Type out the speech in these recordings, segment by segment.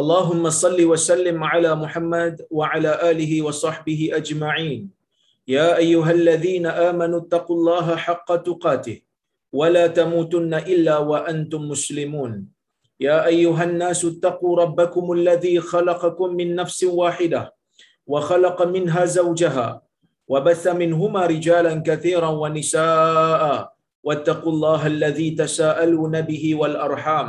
اللهم صل وسلم على محمد وعلى آله وصحبه أجمعين يا أيها الذين آمنوا اتقوا الله حق تقاته ولا تموتن إلا وأنتم مسلمون يا أيها الناس اتقوا ربكم الذي خلقكم من نفس واحدة وخلق منها زوجها وبث منهما رجالا كثيرا ونساء واتقوا الله الذي تساءلون به والأرحام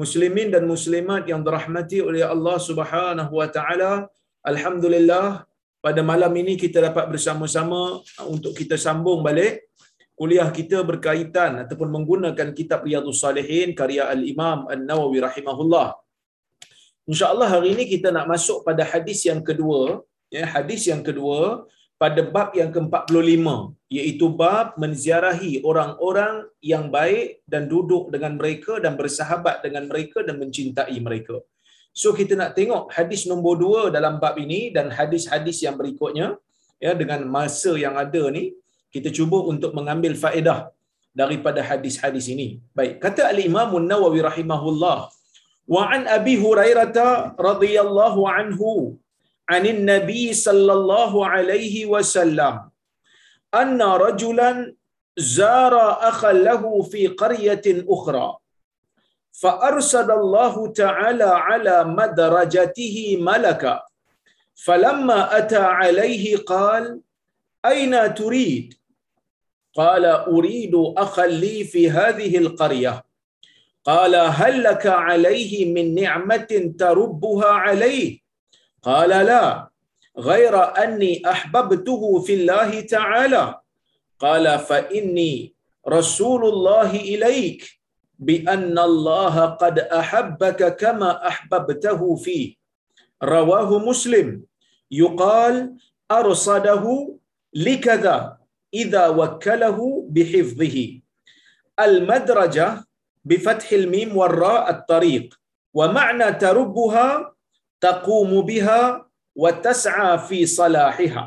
muslimin dan muslimat yang dirahmati oleh Allah Subhanahu wa taala alhamdulillah pada malam ini kita dapat bersama-sama untuk kita sambung balik kuliah kita berkaitan ataupun menggunakan kitab Riyadhus Salihin karya Al-Imam An-Nawawi rahimahullah. InsyaAllah hari ini kita nak masuk pada hadis yang kedua ya hadis yang kedua pada bab yang ke-45 iaitu bab menziarahi orang-orang yang baik dan duduk dengan mereka dan bersahabat dengan mereka dan mencintai mereka. So kita nak tengok hadis nombor 2 dalam bab ini dan hadis-hadis yang berikutnya ya dengan masa yang ada ni kita cuba untuk mengambil faedah daripada hadis-hadis ini. Baik, kata al-Imam An-Nawawi rahimahullah wa an Abi Hurairah radhiyallahu anhu عن النبي صلى الله عليه وسلم أن رجلا زار أخا له في قرية أخرى فأرسل الله تعالى على مدرجته ملكا فلما أتى عليه قال أين تريد؟ قال أريد أخا لي في هذه القرية قال هل لك عليه من نعمة تربها عليه؟ قال لا غير أني أحببته في الله تعالى. قال فإني رسول الله إليك بأن الله قد أحبك كما أحببته فيه. رواه مسلم. يقال أرصده لكذا إذا وكله بحفظه. المدرجة بفتح الميم والراء الطريق ومعنى تربها taqumu biha wa tas'a fi salahiha.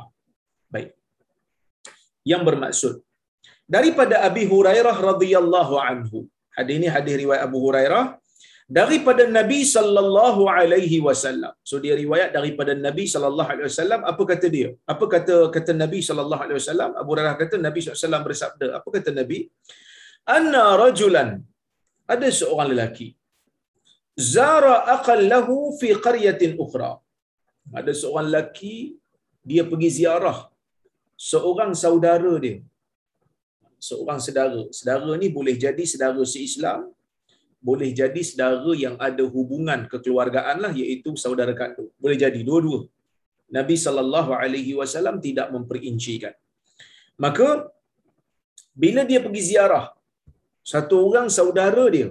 Baik. Yang bermaksud daripada Abi Hurairah radhiyallahu anhu. Hadis ini hadis riwayat Abu Hurairah daripada Nabi sallallahu alaihi wasallam. So dia riwayat daripada Nabi sallallahu alaihi wasallam. Apa kata dia? Apa kata kata Nabi sallallahu alaihi wasallam? Abu Hurairah kata Nabi sallallahu alaihi wasallam bersabda. Apa kata Nabi? Anna rajulan ada seorang lelaki zara aqallahu fi qaryatin ukhra. Ada seorang lelaki dia pergi ziarah. Seorang saudara dia. Seorang saudara saudara ni boleh jadi saudara se-Islam boleh jadi saudara yang ada hubungan kekeluargaan lah iaitu saudara kandung. Boleh jadi dua-dua. Nabi sallallahu alaihi wasallam tidak memperincikan. Maka bila dia pergi ziarah satu orang saudara dia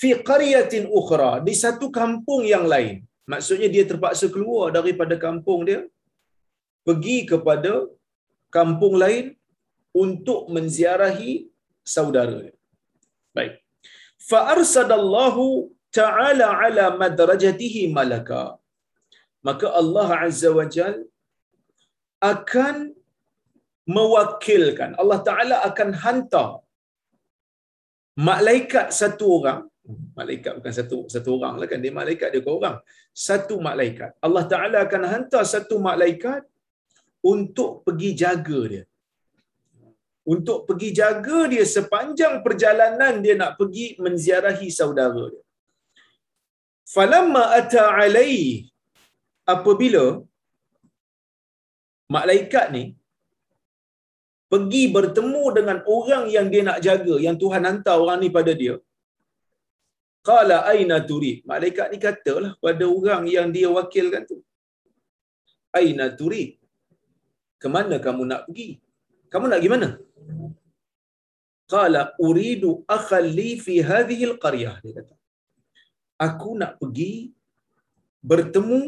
fi qaryatin ukhra di satu kampung yang lain. Maksudnya dia terpaksa keluar daripada kampung dia pergi kepada kampung lain untuk menziarahi saudara dia. Baik. Fa arsadallahu ta'ala ala madrajatihi malaka. Maka Allah azza wajal akan mewakilkan Allah taala akan hantar malaikat satu orang malaikat bukan satu satu orang lah kan. Dia malaikat dia bukan orang. Satu malaikat. Allah Taala akan hantar satu malaikat untuk pergi jaga dia. Untuk pergi jaga dia sepanjang perjalanan dia nak pergi menziarahi saudara dia. Falamma ata alai apabila malaikat ni pergi bertemu dengan orang yang dia nak jaga yang Tuhan hantar orang ni pada dia qala aina turid malaikat ni katalah pada orang yang dia wakilkan tu aina turid ke mana kamu nak pergi kamu nak pergi mana qala uridu akhalli fi hadhihi alqaryah dia kata aku nak pergi bertemu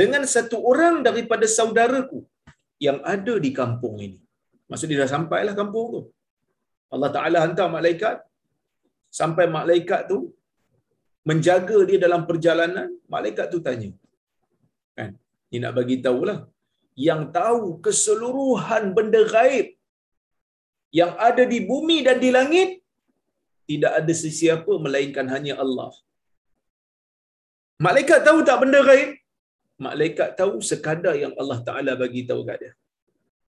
dengan satu orang daripada saudaraku yang ada di kampung ini. Maksud dia dah sampailah kampung tu. Allah Ta'ala hantar malaikat. Sampai malaikat tu menjaga dia dalam perjalanan, malaikat tu tanya. Kan? Dia nak bagi tahulah. Yang tahu keseluruhan benda gaib yang ada di bumi dan di langit, tidak ada sesiapa melainkan hanya Allah. Malaikat tahu tak benda gaib? Malaikat tahu sekadar yang Allah Ta'ala bagi tahu kat dia.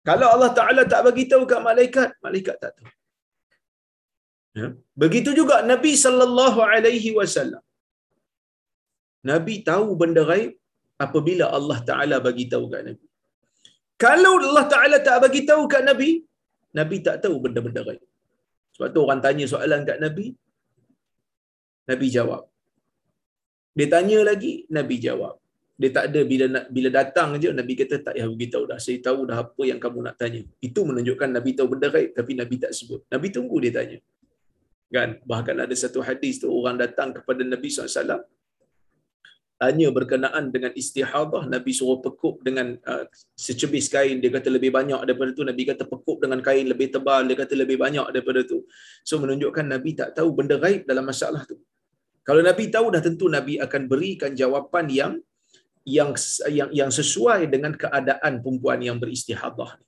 Kalau Allah Ta'ala tak bagi tahu kat malaikat, malaikat tak tahu. Ya. Begitu juga Nabi sallallahu alaihi wasallam. Nabi tahu benda gaib apabila Allah Taala bagi tahu kat Nabi. Kalau Allah Taala tak bagi tahu kat Nabi, Nabi tak tahu benda-benda gaib. Sebab tu orang tanya soalan kat Nabi, Nabi jawab. Dia tanya lagi, Nabi jawab. Dia tak ada bila bila datang aja Nabi kata tak payah beritahu dah. Saya tahu dah apa yang kamu nak tanya. Itu menunjukkan Nabi tahu benda gaib tapi Nabi tak sebut. Nabi tunggu dia tanya. Kan? Bahkan ada satu hadis tu orang datang kepada Nabi SAW tanya berkenaan dengan istihadah Nabi suruh pekup dengan uh, secebis kain dia kata lebih banyak daripada tu Nabi kata pekup dengan kain lebih tebal dia kata lebih banyak daripada tu so menunjukkan Nabi tak tahu benda gaib dalam masalah tu kalau Nabi tahu dah tentu Nabi akan berikan jawapan yang yang yang yang sesuai dengan keadaan perempuan yang beristihadah ni.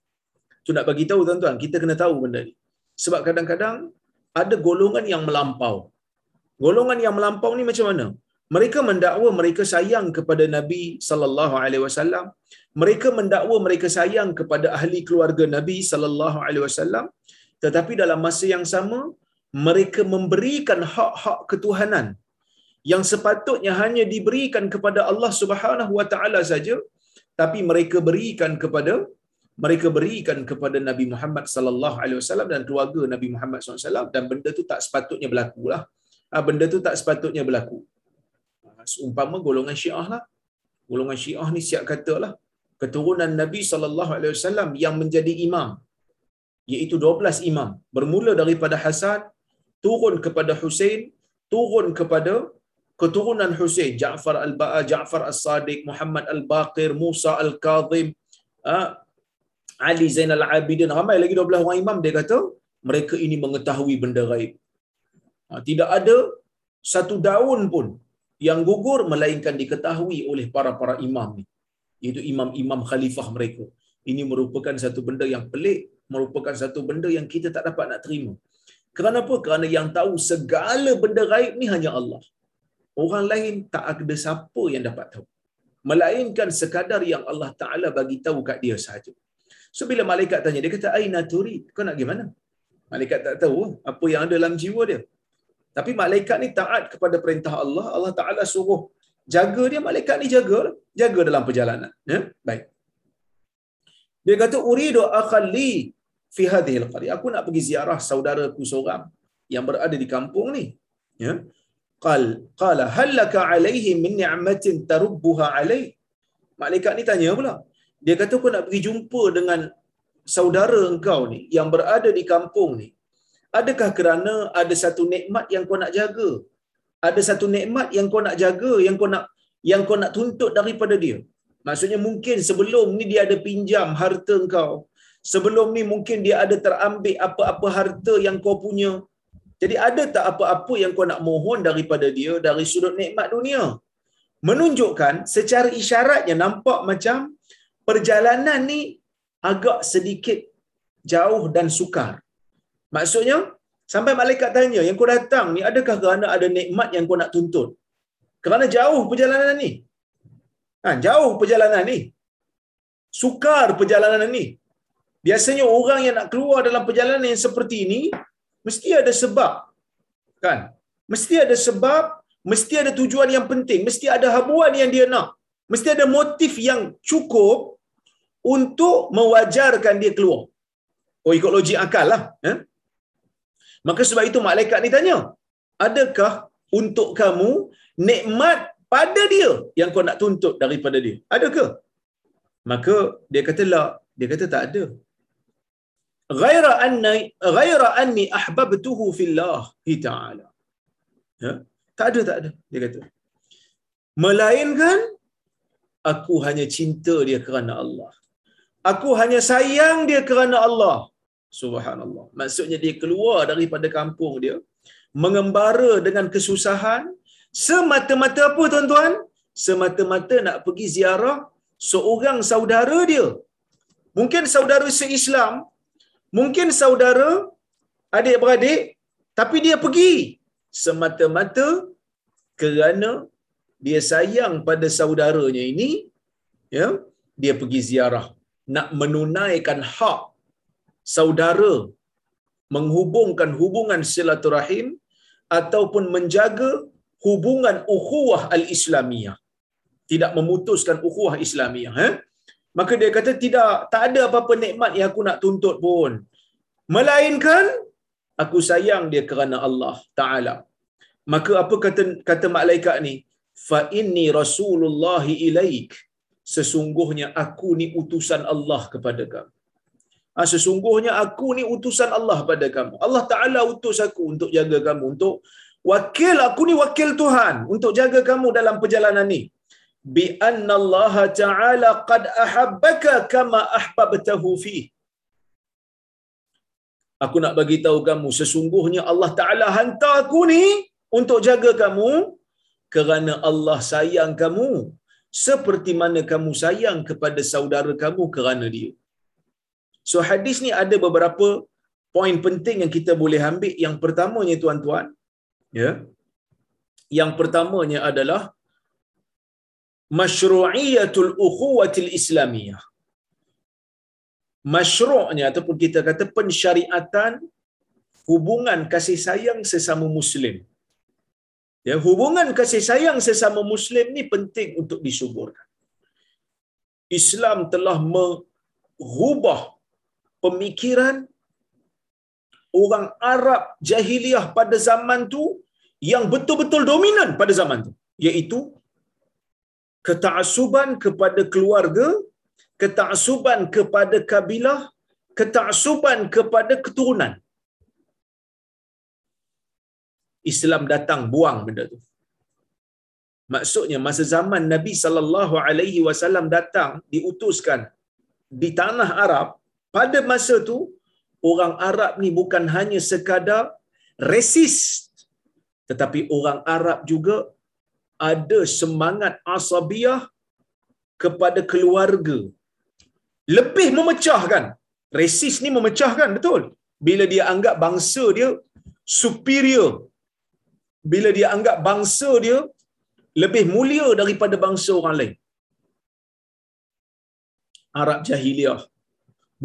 So nak bagi tahu tuan-tuan, kita kena tahu benda ni. Sebab kadang-kadang ada golongan yang melampau. Golongan yang melampau ni macam mana? Mereka mendakwa mereka sayang kepada Nabi sallallahu alaihi wasallam. Mereka mendakwa mereka sayang kepada ahli keluarga Nabi sallallahu alaihi wasallam. Tetapi dalam masa yang sama, mereka memberikan hak-hak ketuhanan yang sepatutnya hanya diberikan kepada Allah Subhanahu wa taala saja tapi mereka berikan kepada mereka berikan kepada Nabi Muhammad sallallahu alaihi wasallam dan keluarga Nabi Muhammad wasallam dan benda tu tak sepatutnya berlaku lah. Ah, benda tu tak sepatutnya berlaku. Ah, seumpama golongan Syiah lah. Golongan Syiah ni siap katalah keturunan Nabi sallallahu alaihi wasallam yang menjadi imam iaitu 12 imam bermula daripada Hasan turun kepada Husain turun kepada keturunan Husain, Ja'far al-Ba'a, Ja'far al-Sadiq, Muhammad al-Baqir, Musa al-Kazim, Ali Zain al-Abidin, ramai lagi 12 orang imam dia kata, mereka ini mengetahui benda gaib. Tidak ada satu daun pun yang gugur melainkan diketahui oleh para-para imam ni. Itu imam-imam khalifah mereka. Ini merupakan satu benda yang pelik, merupakan satu benda yang kita tak dapat nak terima. Kenapa? Kerana yang tahu segala benda gaib ni hanya Allah orang lain tak ada siapa yang dapat tahu melainkan sekadar yang Allah Taala bagi tahu kat dia sahaja so bila malaikat tanya dia kata aina turi kau nak gimana malaikat tak tahu apa yang ada dalam jiwa dia. Tapi malaikat ni taat kepada perintah Allah. Allah Taala suruh jaga dia. Malaikat ni jaga jaga dalam perjalanan. Ya? Baik. Dia kata uridu akhalli fi hadhihi alqaryah aku nak pergi ziarah saudaraku seorang yang berada di kampung ni. Ya? Qal qala hal laka alaihi min ni'matin tarubbuha alai malaikat ni tanya pula dia kata kau nak pergi jumpa dengan saudara engkau ni yang berada di kampung ni. Adakah kerana ada satu nikmat yang kau nak jaga? Ada satu nikmat yang kau nak jaga yang kau nak yang kau nak tuntut daripada dia? Maksudnya mungkin sebelum ni dia ada pinjam harta engkau sebelum ni mungkin dia ada terambil apa-apa harta yang kau punya. Jadi ada tak apa-apa yang kau nak mohon daripada dia dari sudut nikmat dunia? Menunjukkan secara isyaratnya nampak macam perjalanan ni agak sedikit jauh dan sukar. Maksudnya, sampai malaikat tanya, yang kau datang ni adakah kerana ada nikmat yang kau nak tuntut? Kerana jauh perjalanan ni. Ha, jauh perjalanan ni. Sukar perjalanan ni. Biasanya orang yang nak keluar dalam perjalanan yang seperti ini, mesti ada sebab kan mesti ada sebab mesti ada tujuan yang penting, mesti ada habuan yang dia nak. Mesti ada motif yang cukup untuk mewajarkan dia keluar. Oh ikut logik akal lah. Eh? Maka sebab itu malaikat ni tanya, adakah untuk kamu nikmat pada dia yang kau nak tuntut daripada dia? Adakah? Maka dia kata la, dia kata tak ada. Ghaira anni ghaira anni ahbabtuhu fillah ta'ala. Ya? Tak ada, tak ada. Dia kata. Melainkan aku hanya cinta dia kerana Allah. Aku hanya sayang dia kerana Allah. Subhanallah. Maksudnya dia keluar daripada kampung dia, mengembara dengan kesusahan, semata-mata apa tuan-tuan? Semata-mata nak pergi ziarah seorang saudara dia. Mungkin saudara se-Islam, mungkin saudara adik-beradik, tapi dia pergi semata-mata kerana dia sayang pada saudaranya ini, ya, dia pergi ziarah. Nak menunaikan hak saudara menghubungkan hubungan silaturahim ataupun menjaga hubungan ukhuwah al-islamiyah. Tidak memutuskan ukhuwah islamiyah eh? maka dia kata tidak tak ada apa-apa nikmat yang aku nak tuntut pun. Melainkan aku sayang dia kerana Allah taala. Maka apa kata kata malaikat ni fa inni rasulullah ilaik sesungguhnya aku ni utusan Allah kepada kamu Ha, sesungguhnya aku ni utusan Allah pada kamu. Allah Ta'ala utus aku untuk jaga kamu. Untuk wakil aku ni wakil Tuhan. Untuk jaga kamu dalam perjalanan ni. Bi anna Allah Ta'ala qad ahabbaka kama ahbabtahu fi. Aku nak bagi tahu kamu sesungguhnya Allah Taala hantar aku ni untuk jaga kamu kerana Allah sayang kamu seperti mana kamu sayang kepada saudara kamu kerana dia. So hadis ni ada beberapa poin penting yang kita boleh ambil. Yang pertamanya tuan-tuan, ya. Yang pertamanya adalah masyru'iyatul ukhuwatil islamiyah. Masyru'nya ataupun kita kata pensyariatan hubungan kasih sayang sesama muslim. Ya, hubungan kasih sayang sesama muslim ni penting untuk disuburkan. Islam telah mengubah pemikiran orang Arab jahiliah pada zaman tu yang betul-betul dominan pada zaman tu iaitu ketaasuban kepada keluarga ketaasuban kepada kabilah ketaasuban kepada keturunan Islam datang buang benda tu. Maksudnya masa zaman Nabi sallallahu alaihi wasallam datang diutuskan di tanah Arab pada masa tu orang Arab ni bukan hanya sekadar resis tetapi orang Arab juga ada semangat asabiah kepada keluarga. Lebih memecahkan resis ni memecahkan betul. Bila dia anggap bangsa dia superior bila dia anggap bangsa dia lebih mulia daripada bangsa orang lain. Arab jahiliah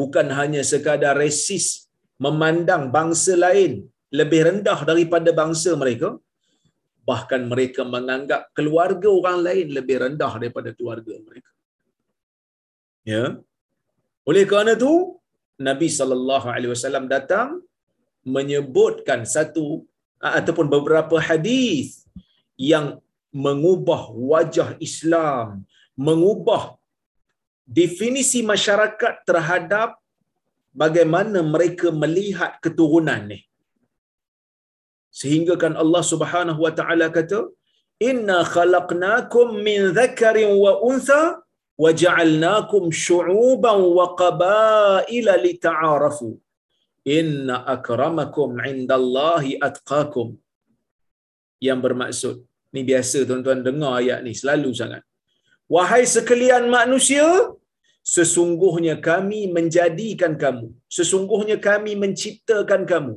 bukan hanya sekadar resis memandang bangsa lain lebih rendah daripada bangsa mereka bahkan mereka menganggap keluarga orang lain lebih rendah daripada keluarga mereka. Ya. Oleh kerana itu Nabi sallallahu alaihi wasallam datang menyebutkan satu ataupun beberapa hadis yang mengubah wajah Islam mengubah definisi masyarakat terhadap bagaimana mereka melihat keturunan ni. Sehingga kan Allah Subhanahu wa taala kata, "Inna khalaqnakum min dhakarin wa untha wa ja'alnakum syu'uban wa qabaila lita'arafu. Inna akramakum 'indallahi atqakum." Yang bermaksud, ni biasa tuan-tuan dengar ayat ni selalu sangat. Wahai sekalian manusia, sesungguhnya kami menjadikan kamu, sesungguhnya kami menciptakan kamu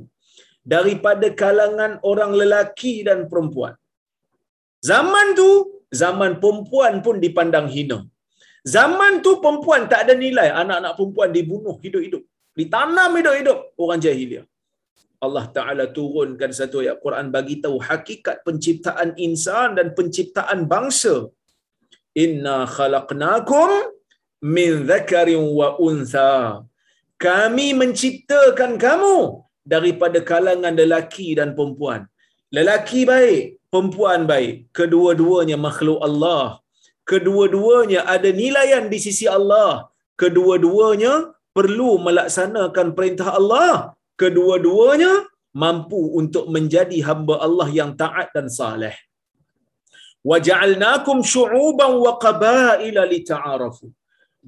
daripada kalangan orang lelaki dan perempuan. Zaman tu, zaman perempuan pun dipandang hina. Zaman tu perempuan tak ada nilai, anak-anak perempuan dibunuh hidup-hidup, ditanam hidup-hidup orang jahiliah. Allah Taala turunkan satu ayat Quran bagi tahu hakikat penciptaan insan dan penciptaan bangsa. Inna khalaqnakum min dzakarin wa untha. Kami menciptakan kamu daripada kalangan lelaki dan perempuan. Lelaki baik, perempuan baik. Kedua-duanya makhluk Allah. Kedua-duanya ada nilaian di sisi Allah. Kedua-duanya perlu melaksanakan perintah Allah. Kedua-duanya mampu untuk menjadi hamba Allah yang taat dan saleh. Waja'alnakum syu'uban wa qabaila lita'arafu.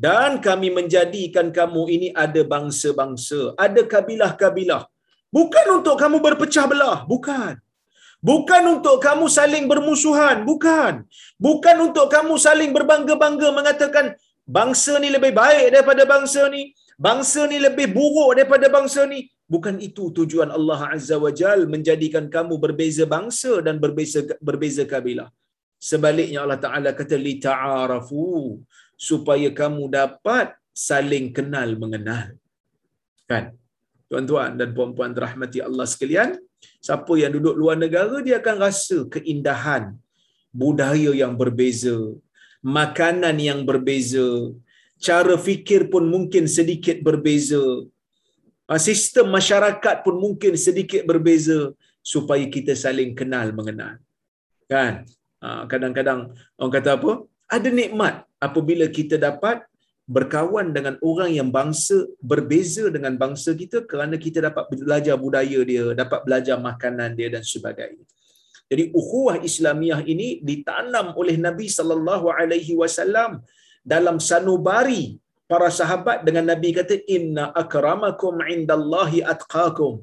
Dan kami menjadikan kamu ini ada bangsa-bangsa, ada kabilah-kabilah. Bukan untuk kamu berpecah belah, bukan. Bukan untuk kamu saling bermusuhan, bukan. Bukan untuk kamu saling berbangga-bangga mengatakan bangsa ni lebih baik daripada bangsa ni, bangsa ni lebih buruk daripada bangsa ni. Bukan itu tujuan Allah Azza wa Jal menjadikan kamu berbeza bangsa dan berbeza berbeza kabilah. Sebaliknya Allah Taala kata li ta'arafu supaya kamu dapat saling kenal mengenal. Kan? Tuan-tuan dan puan-puan rahmati Allah sekalian, siapa yang duduk luar negara dia akan rasa keindahan budaya yang berbeza, makanan yang berbeza, cara fikir pun mungkin sedikit berbeza. Ah, sistem masyarakat pun mungkin sedikit berbeza supaya kita saling kenal mengenal. Kan? Ah, kadang-kadang orang kata apa? Ada nikmat apabila kita dapat berkawan dengan orang yang bangsa berbeza dengan bangsa kita kerana kita dapat belajar budaya dia, dapat belajar makanan dia dan sebagainya. Jadi ukhuwah Islamiah ini ditanam oleh Nabi sallallahu alaihi wasallam dalam sanubari para sahabat dengan Nabi kata inna akramakum indallahi atqakum.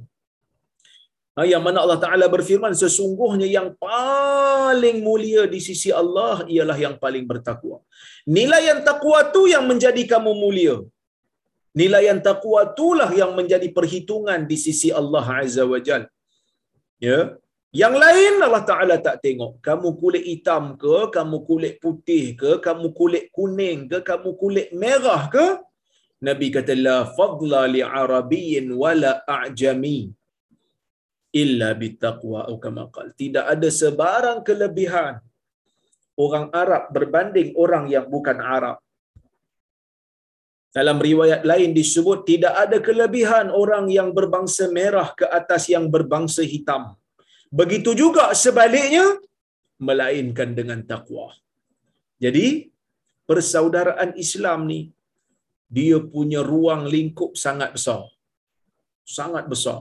Ha, yang mana Allah Taala berfirman sesungguhnya yang paling mulia di sisi Allah ialah yang paling bertakwa. Nilai yang takwa tu yang menjadi kamu mulia. Nilai yang takwa itulah yang menjadi perhitungan di sisi Allah Azza wa Jal. Ya. Yang lain Allah Ta'ala tak tengok. Kamu kulit hitam ke, kamu kulit putih ke, kamu kulit kuning ke, kamu kulit merah ke? Nabi kata, La fadla li arabiyin wala a'jami illa bitaqwa atau kama qala tidak ada sebarang kelebihan orang Arab berbanding orang yang bukan Arab dalam riwayat lain disebut tidak ada kelebihan orang yang berbangsa merah ke atas yang berbangsa hitam begitu juga sebaliknya melainkan dengan takwa jadi persaudaraan Islam ni dia punya ruang lingkup sangat besar sangat besar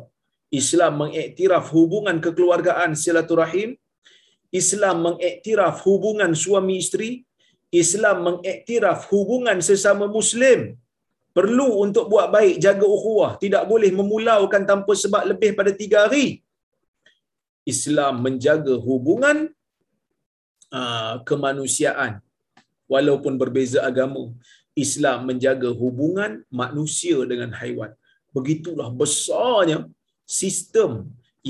Islam mengiktiraf hubungan kekeluargaan silaturahim, Islam mengiktiraf hubungan suami isteri, Islam mengiktiraf hubungan sesama muslim. Perlu untuk buat baik jaga ukhuwah, tidak boleh memulaukan tanpa sebab lebih pada tiga hari. Islam menjaga hubungan uh, kemanusiaan walaupun berbeza agama. Islam menjaga hubungan manusia dengan haiwan. Begitulah besarnya sistem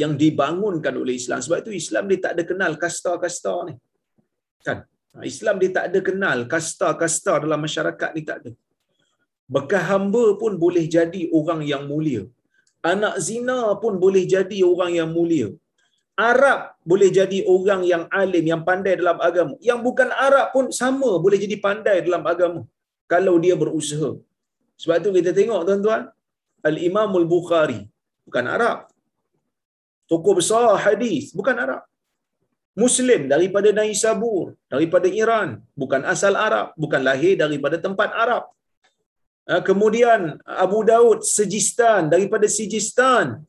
yang dibangunkan oleh Islam. Sebab itu Islam dia tak ada kenal kasta-kasta ni. Kan? Ha, Islam dia tak ada kenal kasta-kasta dalam masyarakat ni tak ada. Bekas hamba pun boleh jadi orang yang mulia. Anak zina pun boleh jadi orang yang mulia. Arab boleh jadi orang yang alim, yang pandai dalam agama. Yang bukan Arab pun sama boleh jadi pandai dalam agama. Kalau dia berusaha. Sebab itu kita tengok tuan-tuan. Al-Imamul Bukhari bukan Arab. Tokoh besar hadis bukan Arab. Muslim daripada Naisabur, daripada Iran, bukan asal Arab, bukan lahir daripada tempat Arab. Ha, kemudian Abu Daud Sejistan daripada Sijistan.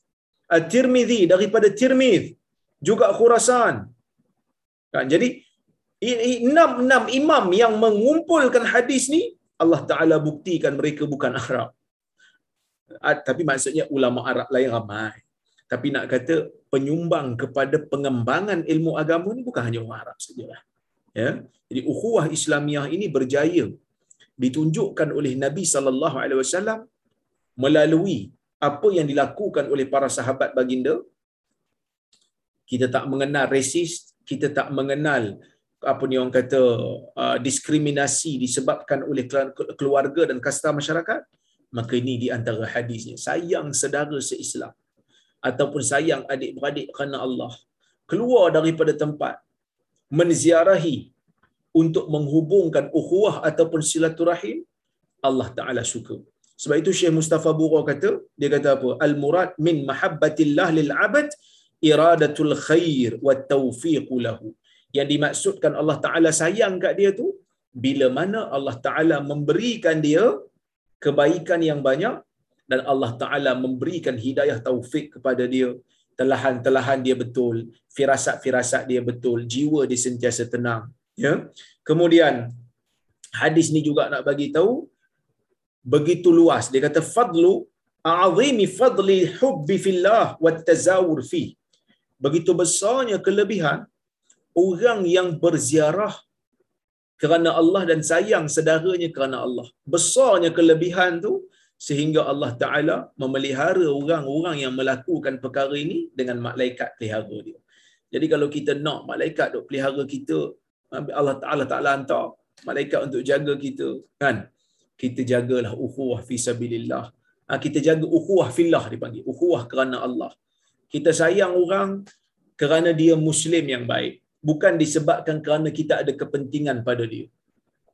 At-Tirmidhi daripada Tirmidh, juga Khurasan. Kan jadi enam enam imam yang mengumpulkan hadis ni Allah Taala buktikan mereka bukan Arab. Ah, tapi maksudnya ulama Arab lain ramai. Tapi nak kata penyumbang kepada pengembangan ilmu agama ni bukan hanya orang Arab sajalah. Ya. Jadi ukhuwah Islamiah ini berjaya ditunjukkan oleh Nabi sallallahu alaihi wasallam melalui apa yang dilakukan oleh para sahabat baginda. Kita tak mengenal resis, kita tak mengenal apa ni orang kata uh, diskriminasi disebabkan oleh keluarga dan kasta masyarakat maka ini di antara hadisnya sayang saudara seislam ataupun sayang adik-beradik kerana Allah keluar daripada tempat menziarahi untuk menghubungkan ukhuwah ataupun silaturahim Allah Taala suka. Sebab itu Syekh Mustafa Bura kata, dia kata apa? Al murad min mahabbatillah lil abad iradatul khair wa tawfiq lahu. Yang dimaksudkan Allah Taala sayang kat dia tu bila mana Allah Taala memberikan dia kebaikan yang banyak dan Allah Taala memberikan hidayah taufik kepada dia telahan-telahan dia betul firasat-firasat dia betul jiwa dia sentiasa tenang ya. Kemudian hadis ni juga nak bagi tahu begitu luas. Dia kata fadlu a'zimi fadli hubbi fillah wa tazawur fi begitu besarnya kelebihan orang yang berziarah kerana Allah dan sayang saudaranya kerana Allah. Besarnya kelebihan tu sehingga Allah Taala memelihara orang-orang yang melakukan perkara ini dengan malaikat pelihara dia. Jadi kalau kita nak malaikat duk pelihara kita Allah Taala Taala hantar malaikat untuk jaga kita kan? Kita jagalah ukhuwah fi sabilillah. Ha, kita jaga ukhuwah fillah dipanggil ukhuwah kerana Allah kita sayang orang kerana dia muslim yang baik. Bukan disebabkan kerana kita ada kepentingan pada dia.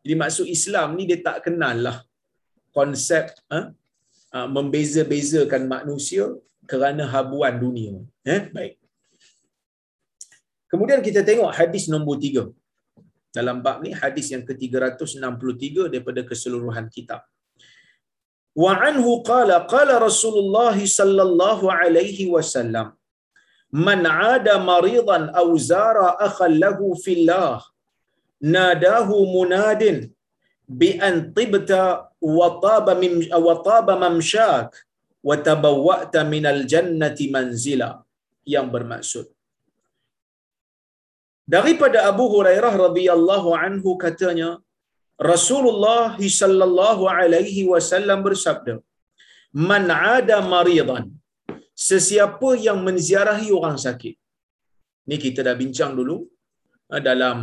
Jadi maksud Islam ni dia tak kenal lah konsep ha, ha, membeza-bezakan manusia kerana habuan dunia. Eh baik. Kemudian kita tengok hadis nombor tiga. Dalam bab ni hadis yang ke-363 daripada keseluruhan kitab. Wa anhu qala qala Rasulullah sallallahu alaihi wasallam man ada maridan aw zara akhan lahu fillah nadahu munadin bi an tibta wa taba min wa taba mamshak wa tabawwa'ta minal jannati manzila. Yang bermaksud. Daripada Abu Hurairah radhiyallahu anhu katanya Rasulullah sallallahu alaihi wasallam bersabda Man ada maridan sesiapa yang menziarahi orang sakit ni kita dah bincang dulu ah, dalam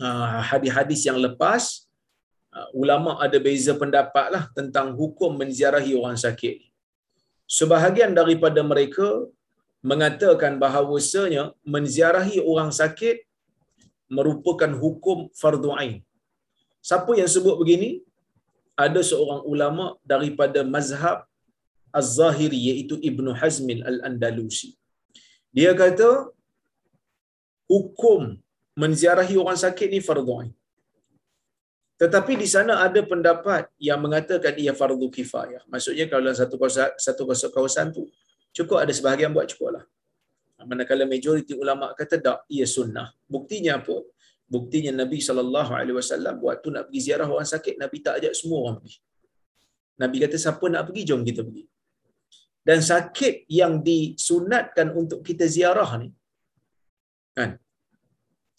ah, hadis-hadis yang lepas ah, ulama ada beza pendapat lah tentang hukum menziarahi orang sakit sebahagian daripada mereka mengatakan bahawasanya menziarahi orang sakit merupakan hukum fardu ain. Siapa yang sebut begini? Ada seorang ulama daripada mazhab Az-Zahiri iaitu Ibn Hazmin Al-Andalusi. Dia kata hukum menziarahi orang sakit ni fardu ain. Tetapi di sana ada pendapat yang mengatakan ia fardu kifayah. Maksudnya kalau dalam satu kawasan, satu kawasan tu cukup ada sebahagian buat cukup lah. Manakala majoriti ulama kata tak, ia sunnah. Buktinya apa? Buktinya Nabi SAW waktu nak pergi ziarah orang sakit, Nabi tak ajak semua orang pergi. Nabi kata siapa nak pergi, jom kita pergi. Dan sakit yang disunatkan untuk kita ziarah ni, kan?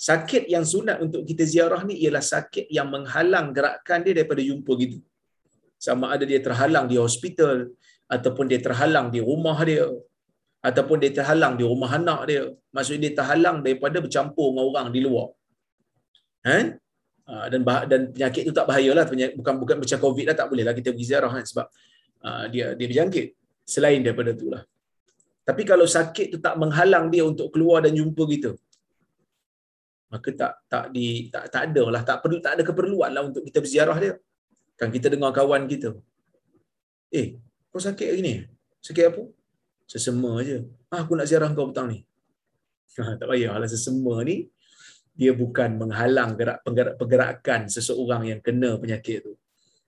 Sakit yang sunat untuk kita ziarah ni ialah sakit yang menghalang gerakan dia daripada jumpa gitu. Sama ada dia terhalang di hospital, ataupun dia terhalang di rumah dia ataupun dia terhalang di rumah anak dia maksudnya dia terhalang daripada bercampur dengan orang di luar eh dan dan penyakit tu tak bahayalah bukan bukan macam covid lah tak boleh lah kita pergi ziarah kan sebab uh, dia dia berjangkit selain daripada tu lah tapi kalau sakit tu tak menghalang dia untuk keluar dan jumpa kita maka tak tak di tak tak ada lah tak perlu tak ada keperluan lah untuk kita berziarah dia kan kita dengar kawan kita eh kau sakit hari ni? Sakit apa? Sesema aje. Ah, aku nak ziarah kau petang ni. Tak payahlah sesema ni dia bukan menghalang gerak penggerak, pergerakan seseorang yang kena penyakit tu.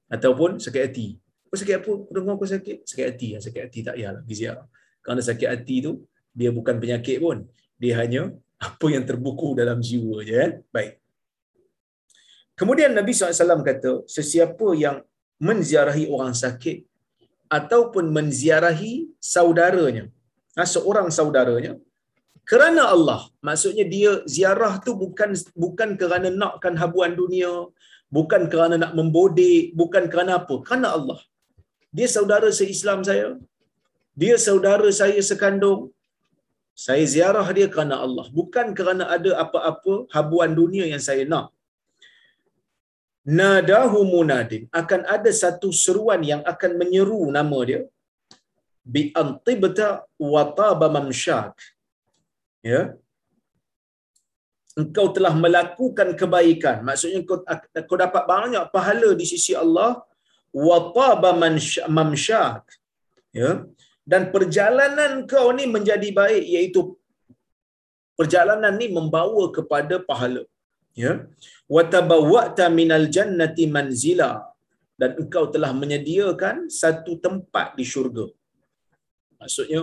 Ataupun sakit hati. Kau sakit apa? Dengar kau sakit? Sakit hati. Ya, sakit hati tak payahlah pergi ziarah. Kerana sakit hati tu dia bukan penyakit pun. Dia hanya apa yang terbuku dalam jiwa je. Eh? Baik. Kemudian Nabi SAW kata, sesiapa yang menziarahi orang sakit, ataupun menziarahi saudaranya ha, seorang saudaranya kerana Allah maksudnya dia ziarah tu bukan bukan kerana nakkan habuan dunia bukan kerana nak membodek bukan kerana apa. Kerana Allah. Dia saudara seislam saya dia saudara saya sekandung saya ziarah dia kerana Allah. Bukan kerana ada apa-apa habuan dunia yang saya nak. Nadahu munadin. Akan ada satu seruan yang akan menyeru nama dia. Bi antibta wa taba mamsyak ya? Engkau telah melakukan kebaikan. Maksudnya kau kau dapat banyak pahala di sisi Allah. Wa taba mamsyak ya? Dan perjalanan kau ni menjadi baik iaitu perjalanan ni membawa kepada pahala. Ya? Wa tabawwa'ta minal jannati manzila. Dan engkau telah menyediakan satu tempat di syurga. Maksudnya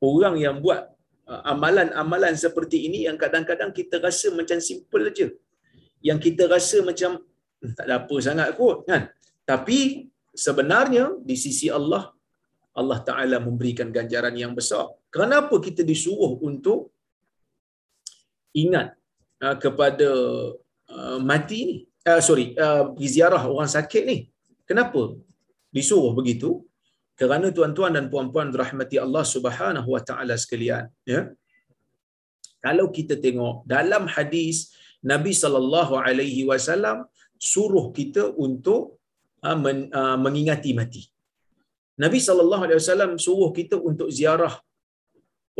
orang yang buat amalan-amalan seperti ini yang kadang-kadang kita rasa macam simple aja yang kita rasa macam hmm, tak ada apa sangat kot kan? Tapi sebenarnya di sisi Allah Allah Taala memberikan ganjaran yang besar. Kenapa kita disuruh untuk ingat uh, kepada uh, mati ni? Uh, sorry uh, ziarah orang sakit ni. Kenapa disuruh begitu kerana tuan-tuan dan puan-puan rahmati Allah Subhanahu wa taala sekalian ya. Kalau kita tengok dalam hadis Nabi sallallahu alaihi wasallam suruh kita untuk uh, men, uh, mengingati mati. Nabi sallallahu alaihi wasallam suruh kita untuk ziarah.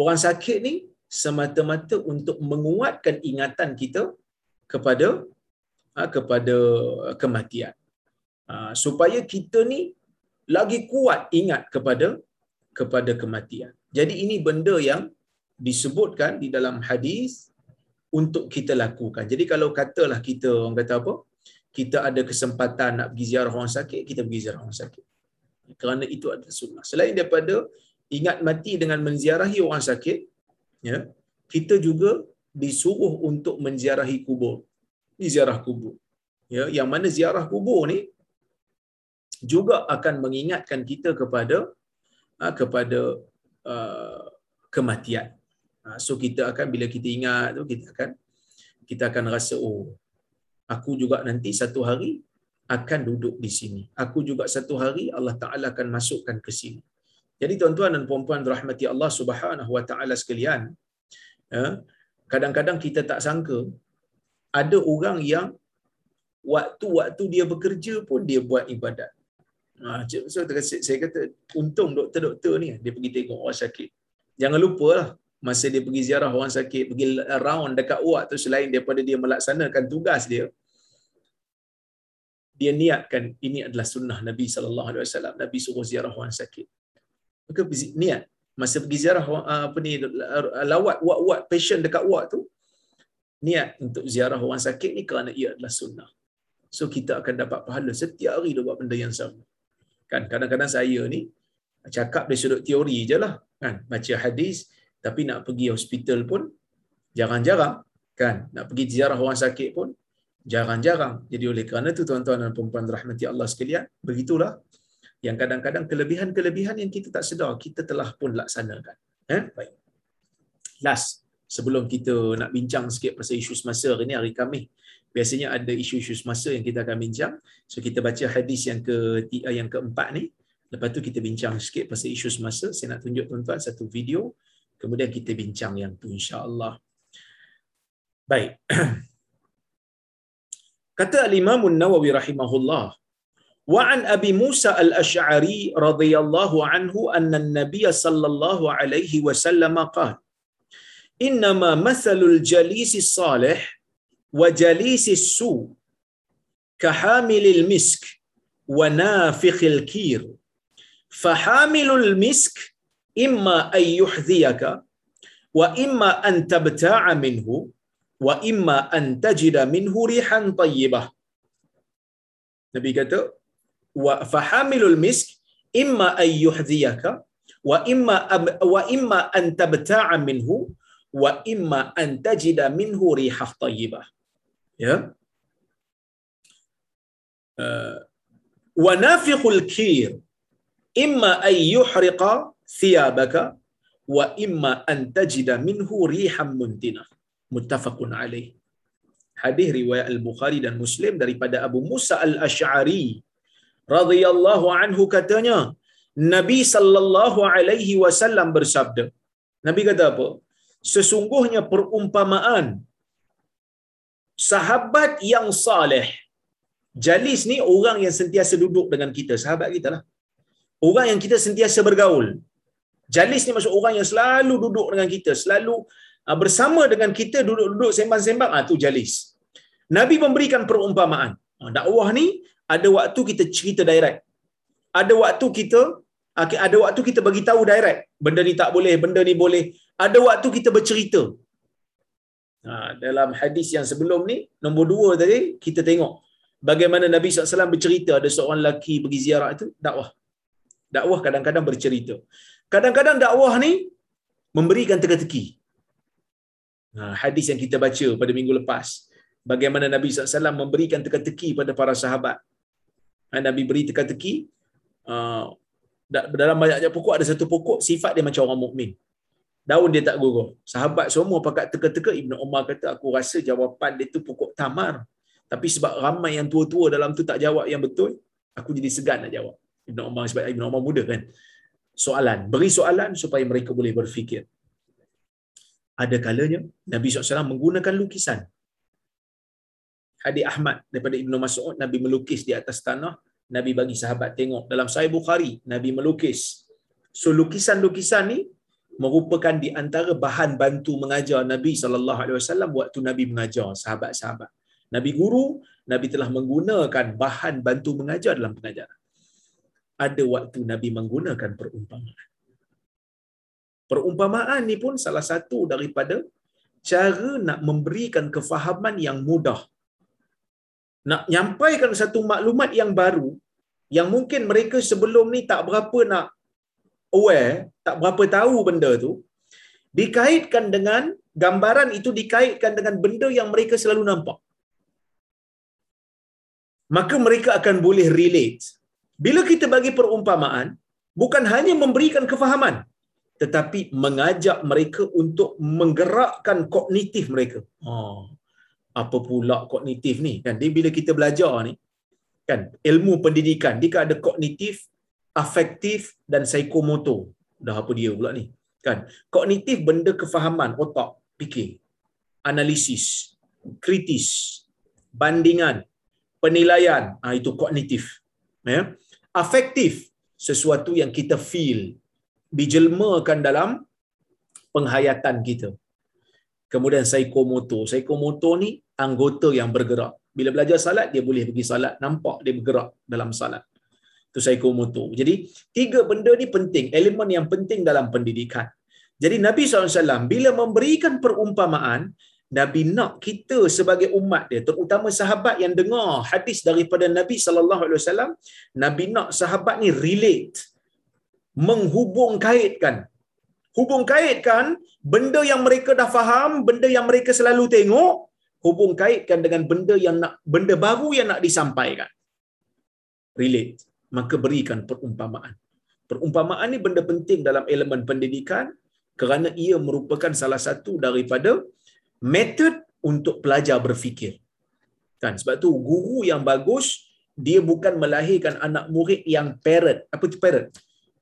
Orang sakit ni semata-mata untuk menguatkan ingatan kita kepada ha, kepada kematian. Ha, supaya kita ni lagi kuat ingat kepada kepada kematian. Jadi ini benda yang disebutkan di dalam hadis untuk kita lakukan. Jadi kalau katalah kita orang kata apa? Kita ada kesempatan nak pergi ziarah orang sakit, kita pergi ziarah orang sakit. Kerana itu adalah sunnah. Selain daripada ingat mati dengan menziarahi orang sakit, ya kita juga disuruh untuk menziarahi kubur ziarah kubur ya yang mana ziarah kubur ni juga akan mengingatkan kita kepada uh, kepada uh, kematian. Uh, so kita akan bila kita ingat tu kita akan kita akan rasa oh aku juga nanti satu hari akan duduk di sini. Aku juga satu hari Allah taala akan masukkan ke sini. Jadi tuan-tuan dan puan-puan rahmati Allah Subhanahu wa taala sekalian, ya, kadang-kadang kita tak sangka ada orang yang waktu-waktu dia bekerja pun dia buat ibadat. Ha, so, saya kata, untung doktor-doktor ni dia pergi tengok orang sakit. Jangan lupa lah, masa dia pergi ziarah orang sakit, pergi round dekat ward tu selain daripada dia melaksanakan tugas dia, dia niatkan ini adalah sunnah Nabi sallallahu alaihi wasallam. Nabi suruh ziarah orang sakit maka niat masa pergi ziarah uh, apa ni lawat wak-wak patient dekat wak tu niat untuk ziarah orang sakit ni kerana ia adalah sunnah so kita akan dapat pahala setiap hari dia buat benda yang sama kan kadang-kadang saya ni cakap dari sudut teori je lah kan baca hadis tapi nak pergi hospital pun jarang-jarang kan nak pergi ziarah orang sakit pun jarang-jarang jadi oleh kerana tu tuan-tuan dan puan-puan rahmati Allah sekalian begitulah yang kadang-kadang kelebihan-kelebihan yang kita tak sedar kita telah pun laksanakan. Eh? Baik. Last, sebelum kita nak bincang sikit pasal isu semasa hari ini, hari Khamis Biasanya ada isu-isu semasa yang kita akan bincang. So kita baca hadis yang ke yang keempat ni. Lepas tu kita bincang sikit pasal isu semasa. Saya nak tunjuk tuan-tuan satu video. Kemudian kita bincang yang tu insya-Allah. Baik. Kata Al-Imam An-Nawawi rahimahullah, وعن أبي موسى الأشعري رضي الله عنه أن النبي صلى الله عليه وسلم قال إنما مثل الجليس الصالح وجليس السوء كحامل المسك ونافخ الكير. فحامل المسك إما أن يحذيك وإما أن تبتاع منه وإما أن تجد منه ريحا طيبة. نبي kata فحامل المسك إما أن يحذيك وإما وإما أن تبتاع منه وإما أن تجد منه ريحة طيبة. Ya? Uh, wa nafikhul kir imma ay yuhriqa thiyabaka wa imma an tajida minhu riham muntinah. Muttafaqun alaih hadis riwayat al-Bukhari dan Muslim daripada Abu Musa al-Asy'ari radhiyallahu anhu katanya Nabi sallallahu alaihi wasallam bersabda Nabi kata apa? Sesungguhnya perumpamaan sahabat yang saleh. Jalis ni orang yang sentiasa duduk dengan kita. Sahabat kita lah. Orang yang kita sentiasa bergaul. Jalis ni maksud orang yang selalu duduk dengan kita, selalu uh, bersama dengan kita duduk-duduk sembang-sembang, ah tu jalis. Nabi memberikan perumpamaan. Uh, dakwah ni ada waktu kita cerita direct. Ada waktu kita ada waktu kita bagi tahu direct. Benda ni tak boleh benda ni boleh. Ada waktu kita bercerita ha, dalam hadis yang sebelum ni nombor dua tadi kita tengok bagaimana Nabi SAW bercerita. Ada seorang lelaki pergi ziarah itu dakwah. Dakwah kadang-kadang bercerita. Kadang-kadang dakwah ni memberikan teka-teki. Ha, hadis yang kita baca pada minggu lepas. Bagaimana Nabi SAW memberikan teka-teki pada para sahabat. Ha, Nabi beri teka-teki uh, dalam banyak pokok ada satu pokok sifat dia macam orang mukmin. Daun dia tak gugur. Sahabat semua pakat teka-teka Ibnu Umar kata aku rasa jawapan dia tu pokok tamar. Tapi sebab ramai yang tua-tua dalam tu tak jawab yang betul, aku jadi segan nak jawab. Ibnu Umar sebab Ibnu Umar muda kan. Soalan, beri soalan supaya mereka boleh berfikir. Ada kalanya Nabi SAW menggunakan lukisan. Hadis Ahmad daripada Ibnu Mas'ud Nabi melukis di atas tanah Nabi bagi sahabat tengok dalam Sahih Bukhari Nabi melukis. So lukisan-lukisan ni merupakan di antara bahan bantu mengajar Nabi sallallahu alaihi wasallam waktu Nabi mengajar sahabat-sahabat. Nabi guru, Nabi telah menggunakan bahan bantu mengajar dalam pengajaran. Ada waktu Nabi menggunakan perumpamaan. Perumpamaan ni pun salah satu daripada cara nak memberikan kefahaman yang mudah nak nyampaikan satu maklumat yang baru yang mungkin mereka sebelum ni tak berapa nak aware, tak berapa tahu benda tu, dikaitkan dengan gambaran itu dikaitkan dengan benda yang mereka selalu nampak. Maka mereka akan boleh relate. Bila kita bagi perumpamaan, bukan hanya memberikan kefahaman, tetapi mengajak mereka untuk menggerakkan kognitif mereka. Oh, apa pula kognitif ni kan dia bila kita belajar ni kan ilmu pendidikan dia kan ada kognitif afektif dan psikomotor dah apa dia pula ni kan kognitif benda kefahaman otak fikir analisis kritis bandingan penilaian ah itu kognitif ya afektif sesuatu yang kita feel dijelmakan dalam penghayatan kita Kemudian psikomotor. Psikomotor ni anggota yang bergerak. Bila belajar salat, dia boleh pergi salat. Nampak dia bergerak dalam salat. Itu psikomotor. Jadi, tiga benda ni penting. Elemen yang penting dalam pendidikan. Jadi, Nabi SAW bila memberikan perumpamaan, Nabi nak kita sebagai umat dia, terutama sahabat yang dengar hadis daripada Nabi SAW, Nabi nak sahabat ni relate. Menghubung kaitkan hubung kaitkan benda yang mereka dah faham, benda yang mereka selalu tengok, hubung kaitkan dengan benda yang nak benda baru yang nak disampaikan. Relate. Maka berikan perumpamaan. Perumpamaan ni benda penting dalam elemen pendidikan kerana ia merupakan salah satu daripada metod untuk pelajar berfikir. Kan? Sebab tu guru yang bagus dia bukan melahirkan anak murid yang parrot. Apa tu parrot?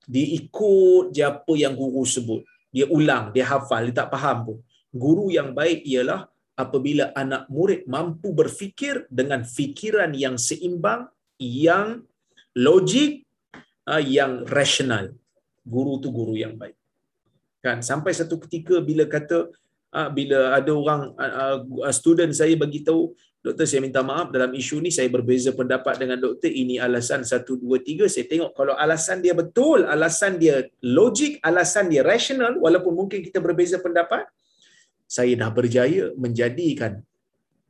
dia ikut je apa yang guru sebut. Dia ulang, dia hafal, dia tak faham pun. Guru yang baik ialah apabila anak murid mampu berfikir dengan fikiran yang seimbang, yang logik, ah, yang rasional. Guru tu guru yang baik. Kan sampai satu ketika bila kata ah, bila ada orang ah, student saya bagi tahu Doktor saya minta maaf dalam isu ni saya berbeza pendapat dengan doktor ini alasan 1 2 3 saya tengok kalau alasan dia betul alasan dia logik alasan dia rasional walaupun mungkin kita berbeza pendapat saya dah berjaya menjadikan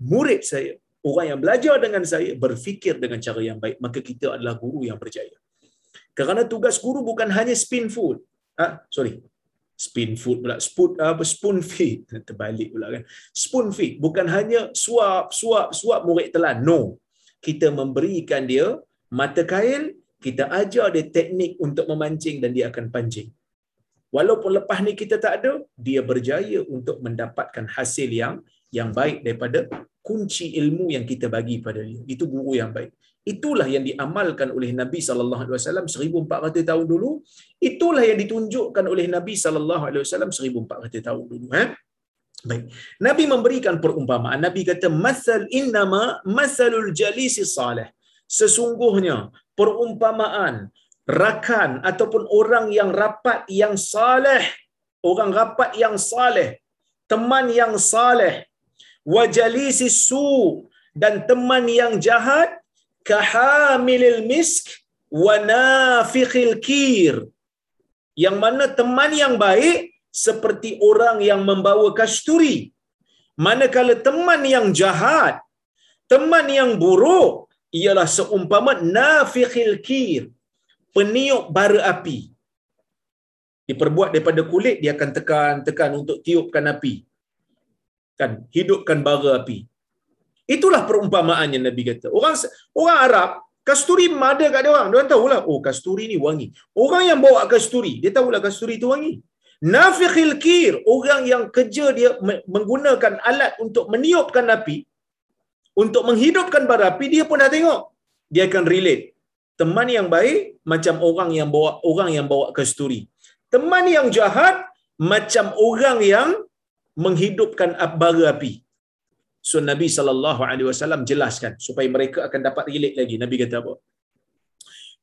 murid saya orang yang belajar dengan saya berfikir dengan cara yang baik maka kita adalah guru yang berjaya. Kerana tugas guru bukan hanya spin food. Ah sorry. Spin food pula. Spoon apa spoon feed. Terbalik pula kan. Spoon feed. Bukan hanya suap suap suap murid telan. No. Kita memberikan dia mata kail kita ajar dia teknik untuk memancing dan dia akan pancing. Walaupun lepas ni kita tak ada dia berjaya untuk mendapatkan hasil yang yang baik daripada kunci ilmu yang kita bagi pada dia itu guru yang baik Itulah yang diamalkan oleh Nabi sallallahu alaihi wasallam 1400 tahun dulu. Itulah yang ditunjukkan oleh Nabi sallallahu alaihi wasallam 1400 tahun dulu, eh? Baik. Nabi memberikan perumpamaan. Nabi kata masal innama masalul jalisi salih. Sesungguhnya perumpamaan rakan ataupun orang yang rapat yang saleh orang rapat yang saleh teman yang saleh wa jalisi su dan teman yang jahat kahamilil misk wa nafikhil kir. Yang mana teman yang baik seperti orang yang membawa kasturi. Manakala teman yang jahat teman yang buruk ialah seumpama nafikhil kir peniup bara api. Diperbuat daripada kulit dia akan tekan-tekan untuk tiupkan api kan hidupkan bara api. Itulah perumpamaannya nabi kata. Orang orang Arab kasturi ada kat dia orang. Dia orang tahulah oh kasturi ni wangi. Orang yang bawa kasturi dia tahulah kasturi itu wangi. Nafikhil kir orang yang kerja dia menggunakan alat untuk meniupkan api untuk menghidupkan bara api dia pun dah tengok. Dia akan relate. Teman yang baik macam orang yang bawa orang yang bawa kasturi. Teman yang jahat macam orang yang menghidupkan bara api. So nabi sallallahu alaihi wasallam jelaskan supaya mereka akan dapat relate lagi. Nabi kata apa?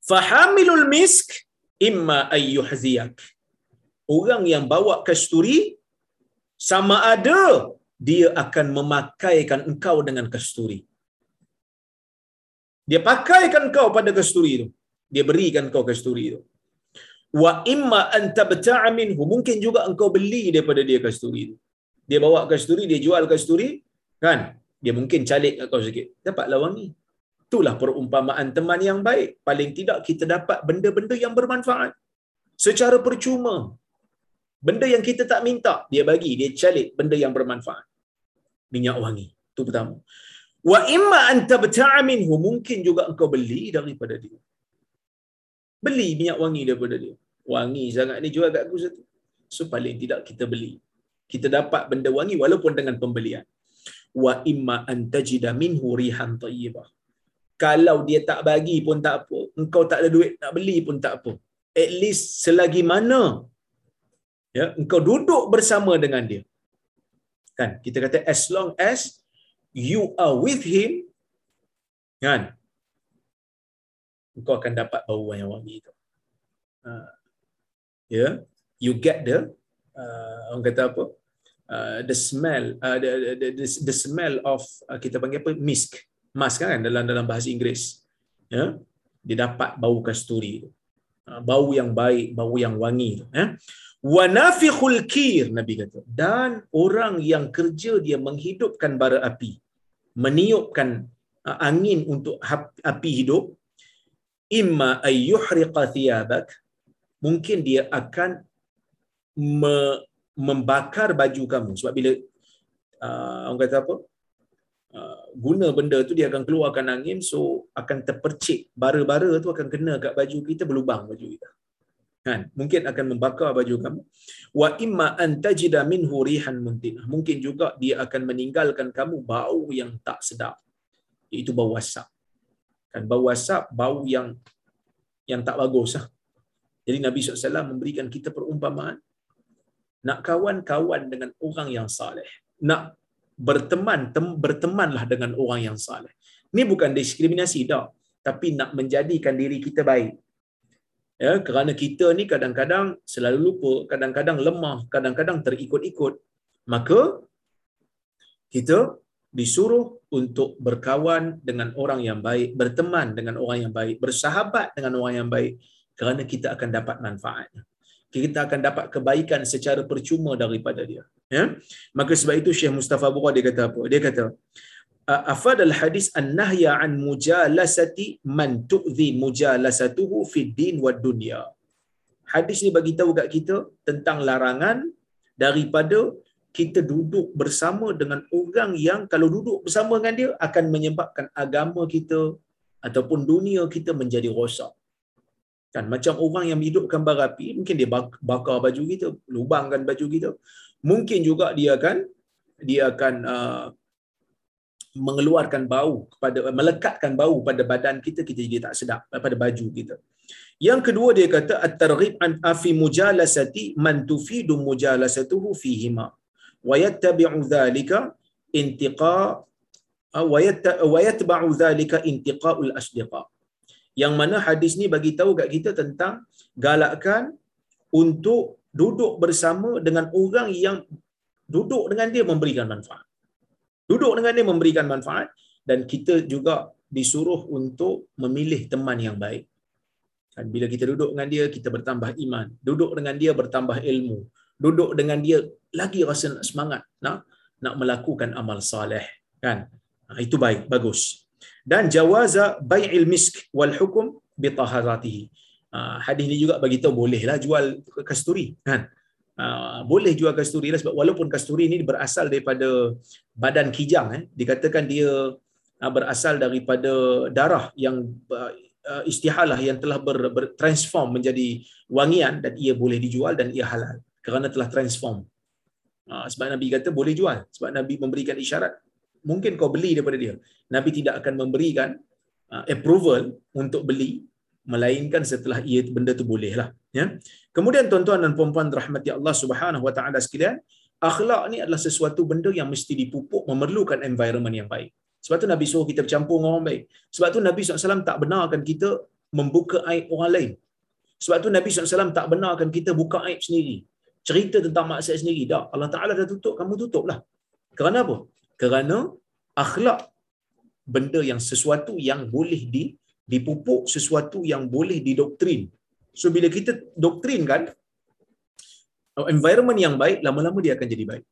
Fahamilul misk imma ayyuhziyak orang yang bawa kasturi sama ada dia akan memakaikan engkau dengan kasturi. Dia pakaikan kau pada kasturi itu dia berikan kau kasturi itu wa imma an tabta'a minhu. Mungkin juga engkau beli daripada dia kasturi itu dia bawa kasturi dia jual kasturi kan? Dia mungkin calik kat kau sikit. Dapatlah wangi itulah perumpamaan teman yang baik. Paling tidak kita dapat benda-benda yang bermanfaat. Secara percuma. Benda yang kita tak minta dia bagi dia calik benda yang bermanfaat. Minyak wangi itu pertama. Wa imma an tabta'a minhu mungkin juga engkau beli daripada dia. Beli minyak wangi daripada dia. Wangi sangat ni jual kat aku satu. So paling tidak kita beli kita dapat benda wangi walaupun dengan pembelian. Wa imma an tajida minhu rihan tayyibah. Kalau dia tak bagi pun tak apa engkau tak ada duit nak beli pun tak apa. At least selagi mana ya engkau duduk bersama dengan dia. Kan? Kita kata as long as you are with him kan? Engkau akan dapat bau yang wangi itu. Uh, ya? Yeah, you get the uh, orang kata apa? Uh, the smell uh, the, the, the the smell of uh, kita panggil apa? Misk. Mask kan dalam dalam bahasa Inggeris. Ya? Yeah? dia dapat bau kasturi. Uh, bau yang baik bau yang wangi ya? Yeah? wanafikhul kir nabi kata. Dan orang yang kerja dia menghidupkan bara api. Meniupkan uh, angin untuk api hidup. Imma ayyuhriqa thiyabak. Mungkin dia akan me- membakar baju kamu. Sebab bila uh, orang kata apa? Uh, guna benda tu dia akan keluarkan angin so akan terpercik. Bara-bara tu akan kena kat baju kita berlubang baju kita. Kan? Mungkin akan membakar baju kamu. Wa imma an tajida minhu rihan muntinah. Mungkin juga dia akan meninggalkan kamu bau yang tak sedap. Iaitu bau asap. Kan? Bau asap bau yang yang tak bagus lah. jadi Nabi SAW memberikan kita perumpamaan nak kawan-kawan dengan orang yang saleh. Nak berteman tem, bertemanlah dengan orang yang saleh. Ni bukan diskriminasi dah tapi nak menjadikan diri kita baik. Ya kerana kita ni kadang-kadang selalu lupa kadang-kadang lemah kadang-kadang terikut-ikut. Maka kita disuruh untuk berkawan dengan orang yang baik berteman dengan orang yang baik bersahabat dengan orang yang baik. Kerana kita akan dapat manfaatnya kita akan dapat kebaikan secara percuma daripada dia. Ya? Maka sebab itu Syekh Mustafa Bura dia kata apa? Dia kata afad al hadis an nahya an mujalasati man tu'zi mujalasatuhu fi din wa dunya. Hadis ni bagi tahu kat kita tentang larangan daripada kita duduk bersama dengan orang yang kalau duduk bersama dengan dia akan menyebabkan agama kita ataupun dunia kita menjadi rosak kan? Macam orang yang hidupkan bara api mungkin dia bakar baju kita lubangkan baju kita mungkin juga dia akan dia akan uh, mengeluarkan bau kepada melekatkan bau pada badan kita kita jadi tak sedap pada baju kita. Yang kedua dia kata at-targhib an afi mujalasati man tufidu mujalasatuhu fihima. Wa yattabi'u dhalika intiqa wa yatba'u dhalika intiqa'ul asdiqa yang mana hadis ni bagi tahu kat kita tentang galakkan untuk duduk bersama dengan orang yang duduk dengan dia memberikan manfaat. Duduk dengan dia memberikan manfaat dan kita juga disuruh untuk memilih teman yang baik. Dan bila kita duduk dengan dia, kita bertambah iman. Duduk dengan dia bertambah ilmu. Duduk dengan dia lagi rasa nak semangat nak nak melakukan amal saleh kan. Ha, itu baik, bagus. Dan jawaza bai'il misk wal hukum bi taharatihi. Ha, hadis ni juga bagi tahu bolehlah jual kasturi kan. Ha, boleh jual kasturi lah sebab walaupun kasturi ni berasal daripada badan kijang eh dikatakan dia uh, berasal daripada darah yang istihalah yang telah ber, bertransform menjadi wangian dan ia boleh dijual dan ia halal kerana telah transform. Sebab Nabi kata boleh jual sebab Nabi memberikan isyarat mungkin kau beli daripada dia. Nabi tidak akan memberikan uh, approval untuk beli melainkan setelah ia benda tu boleh lah. Ya. Kemudian tuan-tuan dan puan-puan rahmati Allah Subhanahu Wa Taala sekalian, akhlak ni adalah sesuatu benda yang mesti dipupuk memerlukan environment yang baik. Sebab tu Nabi suruh kita bercampur dengan orang baik. Sebab tu Nabi SAW tak benarkan kita membuka aib orang lain. Sebab tu Nabi SAW tak benarkan kita buka aib sendiri. Cerita tentang maksiat sendiri. Tak. Allah Ta'ala dah tutup, kamu tutup lah. Kerana apa? Kerana akhlak benda yang sesuatu yang boleh di, dipupuk, sesuatu yang boleh didoktrin. So bila kita doktrin kan, environment yang baik, lama-lama dia akan jadi baik.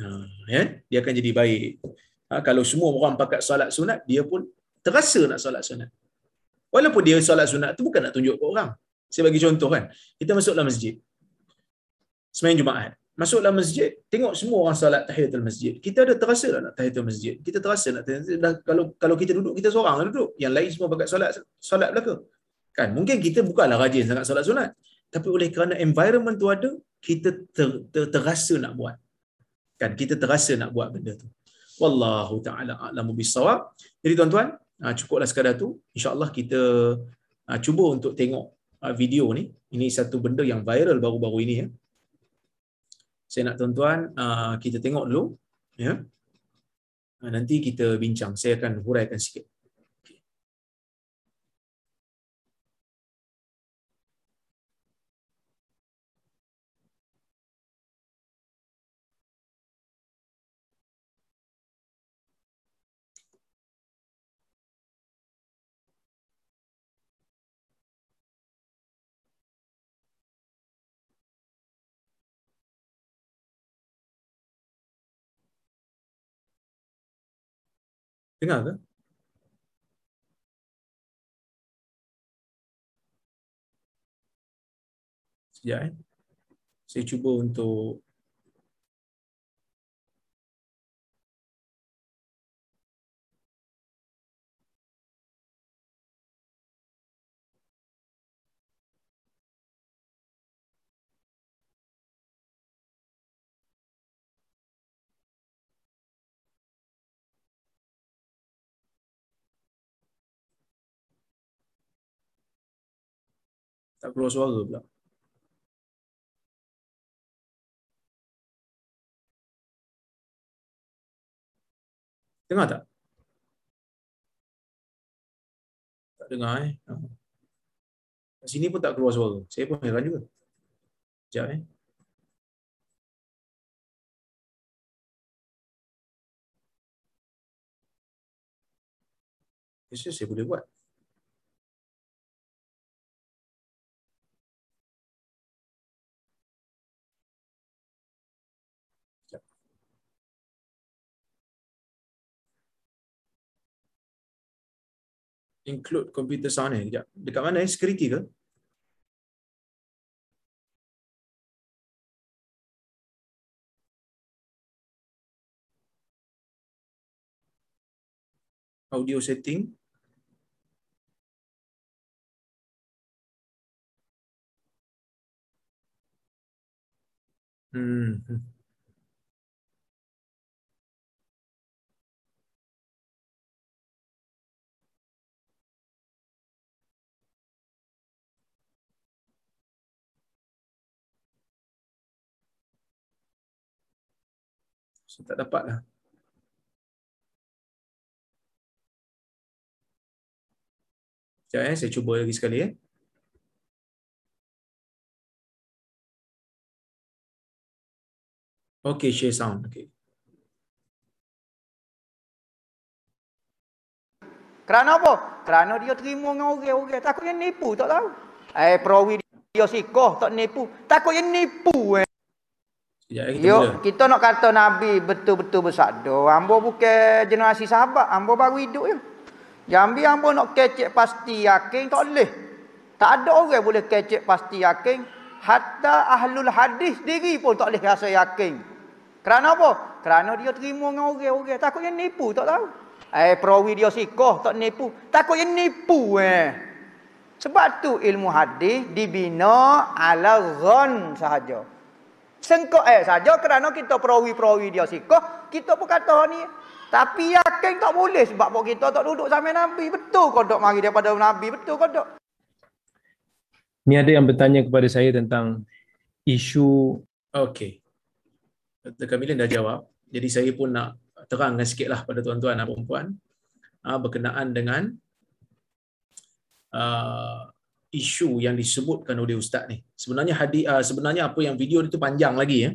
Ha, ya? Dia akan jadi baik. Ha, kalau semua orang pakai solat sunat, dia pun terasa nak solat sunat. Walaupun dia solat sunat tu bukan nak tunjuk ke orang. Saya bagi contoh kan. Kita masuk dalam masjid. Semain Jumaat. Masuk dalam masjid, tengok semua orang solat tahiyatul masjid. Kita ada terasa tak nak tahiyatul masjid? Kita terasa nak tahiyatul masjid. Kalau kalau kita duduk, kita seorang lah duduk. Yang lain semua pakai solat solat belaka. Kan? Mungkin kita bukanlah rajin sangat solat sunat. Tapi oleh kerana environment tu ada, kita ter, ter, terasa nak buat. Kan? Kita terasa nak buat benda tu. Wallahu ta'ala a'lamu bisawab. Jadi tuan-tuan, ah, cukuplah sekadar tu. InsyaAllah kita ah, cuba untuk tengok ah, video ni. Ini satu benda yang viral baru-baru ini. Ya. Saya nak tuan-tuan, kita tengok dulu. Ya. Nanti kita bincang. Saya akan huraikan sikit. Dengar ke? Sekejap eh. Saya cuba untuk tak keluar suara pula. Dengar tak? Tak dengar eh. Kat sini pun tak keluar suara. Saya pun heran juga. Sekejap eh. Yes, saya boleh buat. Include computer sound. Sekejap. Dekat mana eh? Security ke? Audio setting. Hmm. Saya tak dapat lah. Sekejap eh, saya cuba lagi sekali eh. Okay, share sound. Okay. Kerana apa? Kerana dia terima dengan orang-orang. Takut yang nipu, tak tahu. Eh, perawi dia sikoh, tak nipu. Takut yang nipu. Eh. Eh, kita mula. kita nak kata Nabi betul-betul bersabda. Ambo bukan generasi sahabat. Ambo baru hidup je. Jambi ambo nak kecek pasti yakin, tak boleh. Tak ada orang boleh kecek pasti yakin. Hatta ahlul hadis diri pun tak boleh rasa yakin. Kerana apa? Kerana dia terima dengan orang-orang. Takut yang nipu, tak tahu. Eh, perawi dia sikoh, tak nipu. Takut yang nipu eh. Sebab tu ilmu hadis dibina ala zon sahaja. Sengkok eh saja kerana kita perawi-perawi dia sikoh, kita pun kata ni. Tapi yakin tak boleh sebab pun kita tak duduk sama Nabi. Betul kau dok mari daripada Nabi. Betul kau dok. Ni ada yang bertanya kepada saya tentang isu Okey. Dr. Kamilin dah jawab. Jadi saya pun nak terangkan sikit lah pada tuan-tuan dan perempuan uh, berkenaan dengan uh, isu yang disebutkan oleh ustaz ni. Sebenarnya hadis uh, sebenarnya apa yang video itu panjang lagi ya.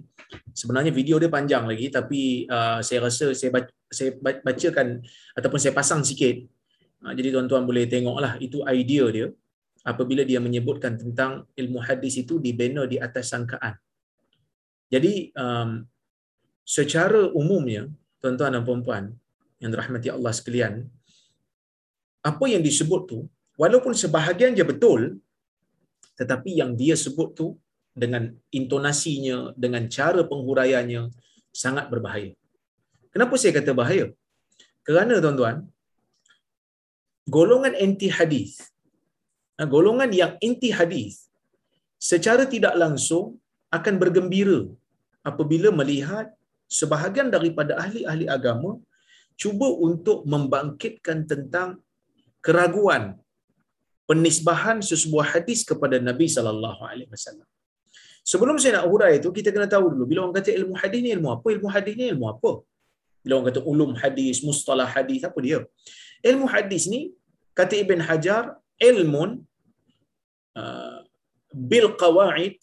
Sebenarnya video dia panjang lagi tapi uh, saya rasa saya baca, saya bacakan ataupun saya pasang sikit. Uh, jadi tuan-tuan boleh tengoklah itu idea dia apabila dia menyebutkan tentang ilmu hadis itu dibina di atas sangkaan. Jadi um, secara umumnya tuan-tuan dan puan yang dirahmati Allah sekalian, apa yang disebut tu walaupun sebahagian je betul tetapi yang dia sebut tu dengan intonasinya, dengan cara penghuraiannya sangat berbahaya. Kenapa saya kata bahaya? Kerana tuan-tuan, golongan anti hadis, golongan yang anti hadis secara tidak langsung akan bergembira apabila melihat sebahagian daripada ahli-ahli agama cuba untuk membangkitkan tentang keraguan penisbahan sesebuah hadis kepada Nabi sallallahu alaihi wasallam. Sebelum saya nak hurai itu kita kena tahu dulu bila orang kata ilmu hadis ni ilmu apa? Ilmu hadis ni ilmu apa? Bila orang kata ulum hadis, mustalah hadis apa dia? Ilmu hadis ni kata Ibn Hajar ilmun uh, bil qawaid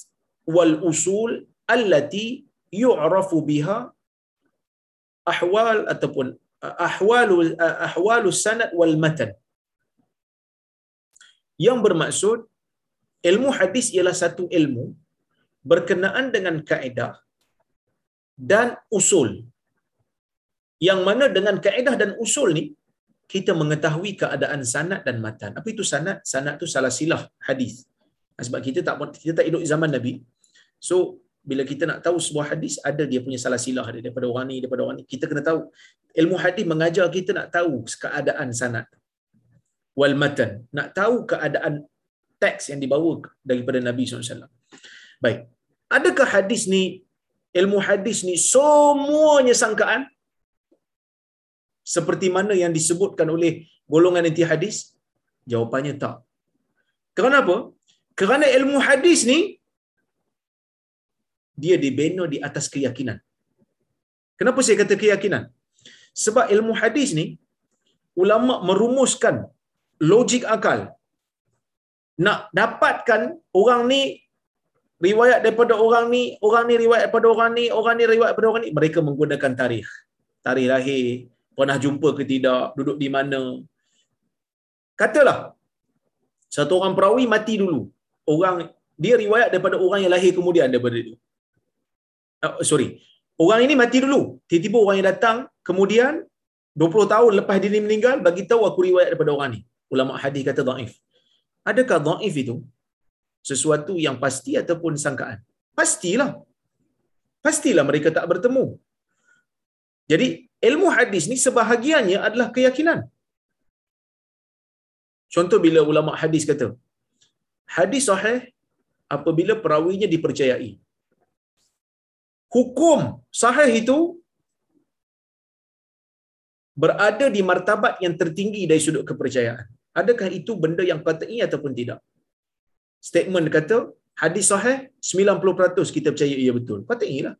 wal usul allati yu'rafu biha ahwal ataupun ahwalu ahwalu sanad wal matan yang bermaksud ilmu hadis ialah satu ilmu berkenaan dengan kaedah dan usul yang mana dengan kaedah dan usul ni kita mengetahui keadaan sanad dan matan. Apa itu sanad? Sanad tu salah silah hadis. Sebab kita tak kita tak hidup zaman Nabi. So bila kita nak tahu sebuah hadis ada dia punya salah silah daripada orang ni daripada orang ni kita kena tahu ilmu hadis mengajar kita nak tahu keadaan sanad wal matan nak tahu keadaan teks yang dibawa daripada Nabi SAW. Baik. Adakah hadis ni ilmu hadis ni semuanya sangkaan? Seperti mana yang disebutkan oleh golongan inti hadis? Jawapannya tak. Kerana apa? Kerana ilmu hadis ni dia dibina di atas keyakinan. Kenapa saya kata keyakinan? Sebab ilmu hadis ni ulama merumuskan logik akal nak dapatkan orang ni riwayat daripada orang ni, orang ni riwayat daripada orang ni, orang ni riwayat daripada orang ni, mereka menggunakan tarikh. Tarikh lahir, pernah jumpa ke tidak, duduk di mana. Katalah, satu orang perawi mati dulu. Orang dia riwayat daripada orang yang lahir kemudian daripada itu. Uh, sorry. Orang ini mati dulu. Tiba-tiba orang yang datang kemudian 20 tahun lepas dia meninggal bagi tahu aku riwayat daripada orang ni. Ulama hadis kata dhaif. Adakah dhaif itu sesuatu yang pasti ataupun sangkaan? Pastilah. Pastilah mereka tak bertemu. Jadi ilmu hadis ni sebahagiannya adalah keyakinan. Contoh bila ulama hadis kata, hadis sahih apabila perawinya dipercayai. Hukum sahih itu berada di martabat yang tertinggi dari sudut kepercayaan. Adakah itu benda yang qat'i ataupun tidak? Statement kata hadis sahih 90% kita percaya ia betul. Qat'i lah.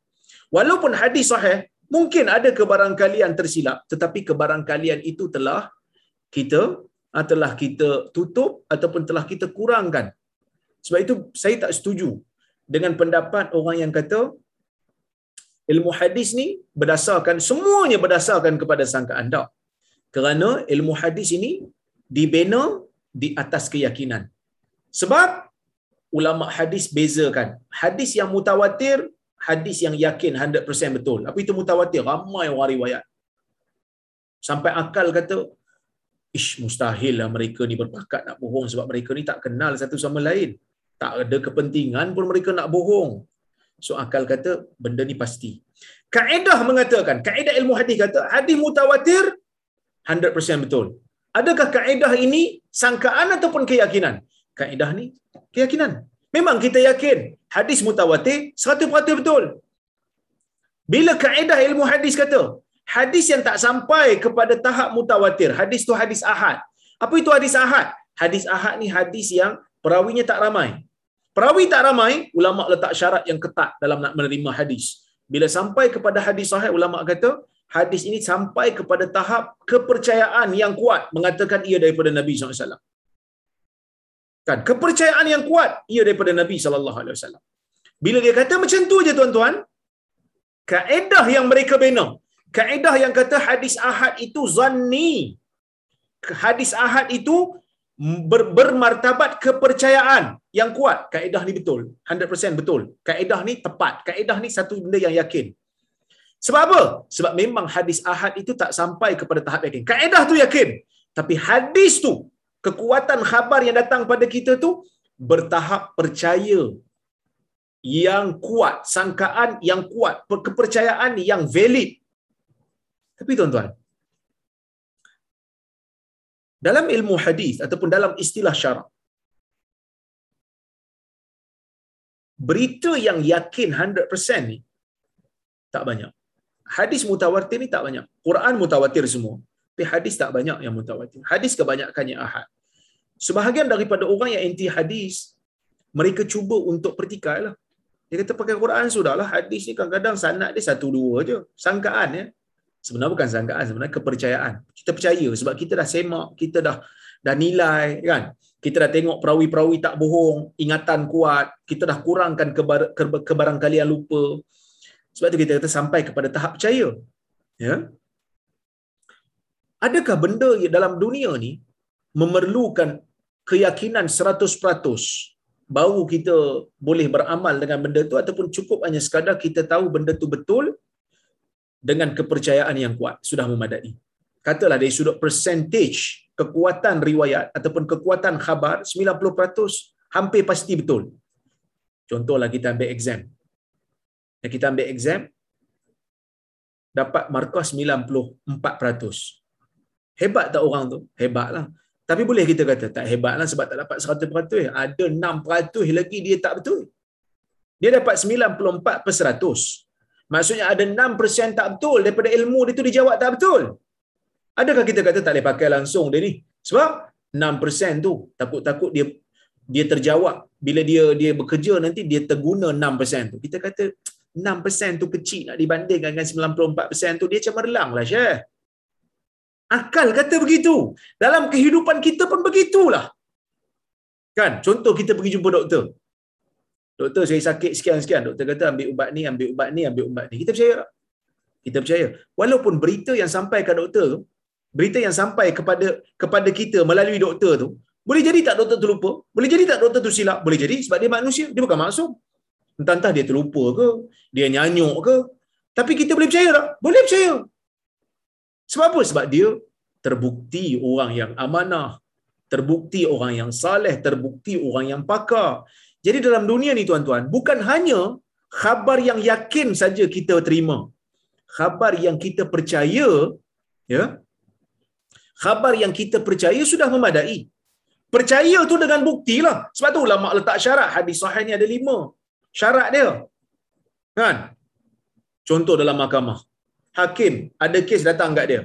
Walaupun hadis sahih mungkin ada kebarangkalian tersilap tetapi kebarangkalian itu telah kita ah, telah kita tutup ataupun telah kita kurangkan. Sebab itu saya tak setuju dengan pendapat orang yang kata ilmu hadis ni berdasarkan semuanya berdasarkan kepada sangkaan tak. Kerana ilmu hadis ini dibina di atas keyakinan. Sebab ulama hadis bezakan. Hadis yang mutawatir, hadis yang yakin 100% betul. Apa itu mutawatir? Ramai orang riwayat. Sampai akal kata, ish mustahil lah mereka ni berpakat nak bohong sebab mereka ni tak kenal satu sama lain. Tak ada kepentingan pun mereka nak bohong. So akal kata benda ni pasti. Kaedah mengatakan, kaedah ilmu hadis kata hadis mutawatir 100% betul. Adakah kaedah ini sangkaan ataupun keyakinan? Kaedah ni keyakinan. Memang kita yakin hadis mutawatir 100% betul. Bila kaedah ilmu hadis kata hadis yang tak sampai kepada tahap mutawatir, hadis tu hadis ahad. Apa itu hadis ahad? Hadis ahad ni hadis yang perawinya tak ramai. Perawi tak ramai, ulama letak syarat yang ketat dalam nak menerima hadis. Bila sampai kepada hadis sahih, ulama kata hadis ini sampai kepada tahap kepercayaan yang kuat mengatakan ia daripada Nabi SAW. Kan? Kepercayaan yang kuat ia daripada Nabi SAW. Bila dia kata macam tu je tuan-tuan, kaedah yang mereka bina, kaedah yang kata hadis ahad itu zanni, hadis ahad itu ber, bermartabat kepercayaan yang kuat. Kaedah ni betul. 100% betul. Kaedah ni tepat. Kaedah ni satu benda yang yakin. Sebab apa? Sebab memang hadis ahad itu tak sampai kepada tahap yakin. Kaedah tu yakin. Tapi hadis tu, kekuatan khabar yang datang pada kita tu, bertahap percaya yang kuat, sangkaan yang kuat, kepercayaan yang valid. Tapi tuan-tuan, dalam ilmu hadis ataupun dalam istilah syarak, berita yang yakin 100% ni tak banyak. Hadis mutawatir ni tak banyak. Quran mutawatir semua. Tapi hadis tak banyak yang mutawatir. Hadis kebanyakannya ahad. Sebahagian daripada orang yang anti hadis, mereka cuba untuk pertikai lah. Dia kata pakai Quran sudahlah. Hadis ni kadang-kadang sanat dia satu dua je. Sangkaan ya. Sebenarnya bukan sangkaan, sebenarnya kepercayaan. Kita percaya sebab kita dah semak, kita dah dah nilai kan. Kita dah tengok perawi-perawi tak bohong, ingatan kuat, kita dah kurangkan kebar, kebarangkalian lupa. Sebab itu kita kata sampai kepada tahap percaya. Ya. Adakah benda dalam dunia ni memerlukan keyakinan 100% baru kita boleh beramal dengan benda tu ataupun cukup hanya sekadar kita tahu benda tu betul dengan kepercayaan yang kuat sudah memadai. Katalah dari sudut percentage kekuatan riwayat ataupun kekuatan khabar 90% hampir pasti betul. Contohlah kita ambil exam. Dan kita ambil exam dapat markah 94%. Hebat tak orang tu? Hebatlah. Tapi boleh kita kata tak hebatlah sebab tak dapat 100%. Ada 6% lagi dia tak betul. Dia dapat 94 per 100. Maksudnya ada 6% tak betul daripada ilmu dia tu dijawab tak betul. Adakah kita kata tak boleh pakai langsung dia ni? Sebab 6% tu takut-takut dia dia terjawab bila dia dia bekerja nanti dia terguna 6% tu. Kita kata 6% tu kecil nak dibandingkan dengan 94% tu dia macam merlang lah Syekh. Akal kata begitu. Dalam kehidupan kita pun begitulah. Kan? Contoh kita pergi jumpa doktor. Doktor saya sakit sekian-sekian. Doktor kata ambil ubat ni, ambil ubat ni, ambil ubat ni. Kita percaya tak? Kita percaya. Walaupun berita yang sampai ke doktor tu, berita yang sampai kepada kepada kita melalui doktor tu, boleh jadi tak doktor terlupa? Boleh jadi tak doktor tu silap? Boleh jadi sebab dia manusia. Dia bukan maksum. Entah-entah dia terlupa ke, dia nyanyuk ke. Tapi kita boleh percaya tak? Boleh percaya. Sebab apa? Sebab dia terbukti orang yang amanah, terbukti orang yang saleh, terbukti orang yang pakar. Jadi dalam dunia ni tuan-tuan, bukan hanya khabar yang yakin saja kita terima. Khabar yang kita percaya, ya. Khabar yang kita percaya sudah memadai. Percaya tu dengan bukti lah. Sebab tu ulama letak syarat hadis sahih ni ada lima. Syarat dia. Kan? Contoh dalam mahkamah. Hakim ada kes datang kat dia.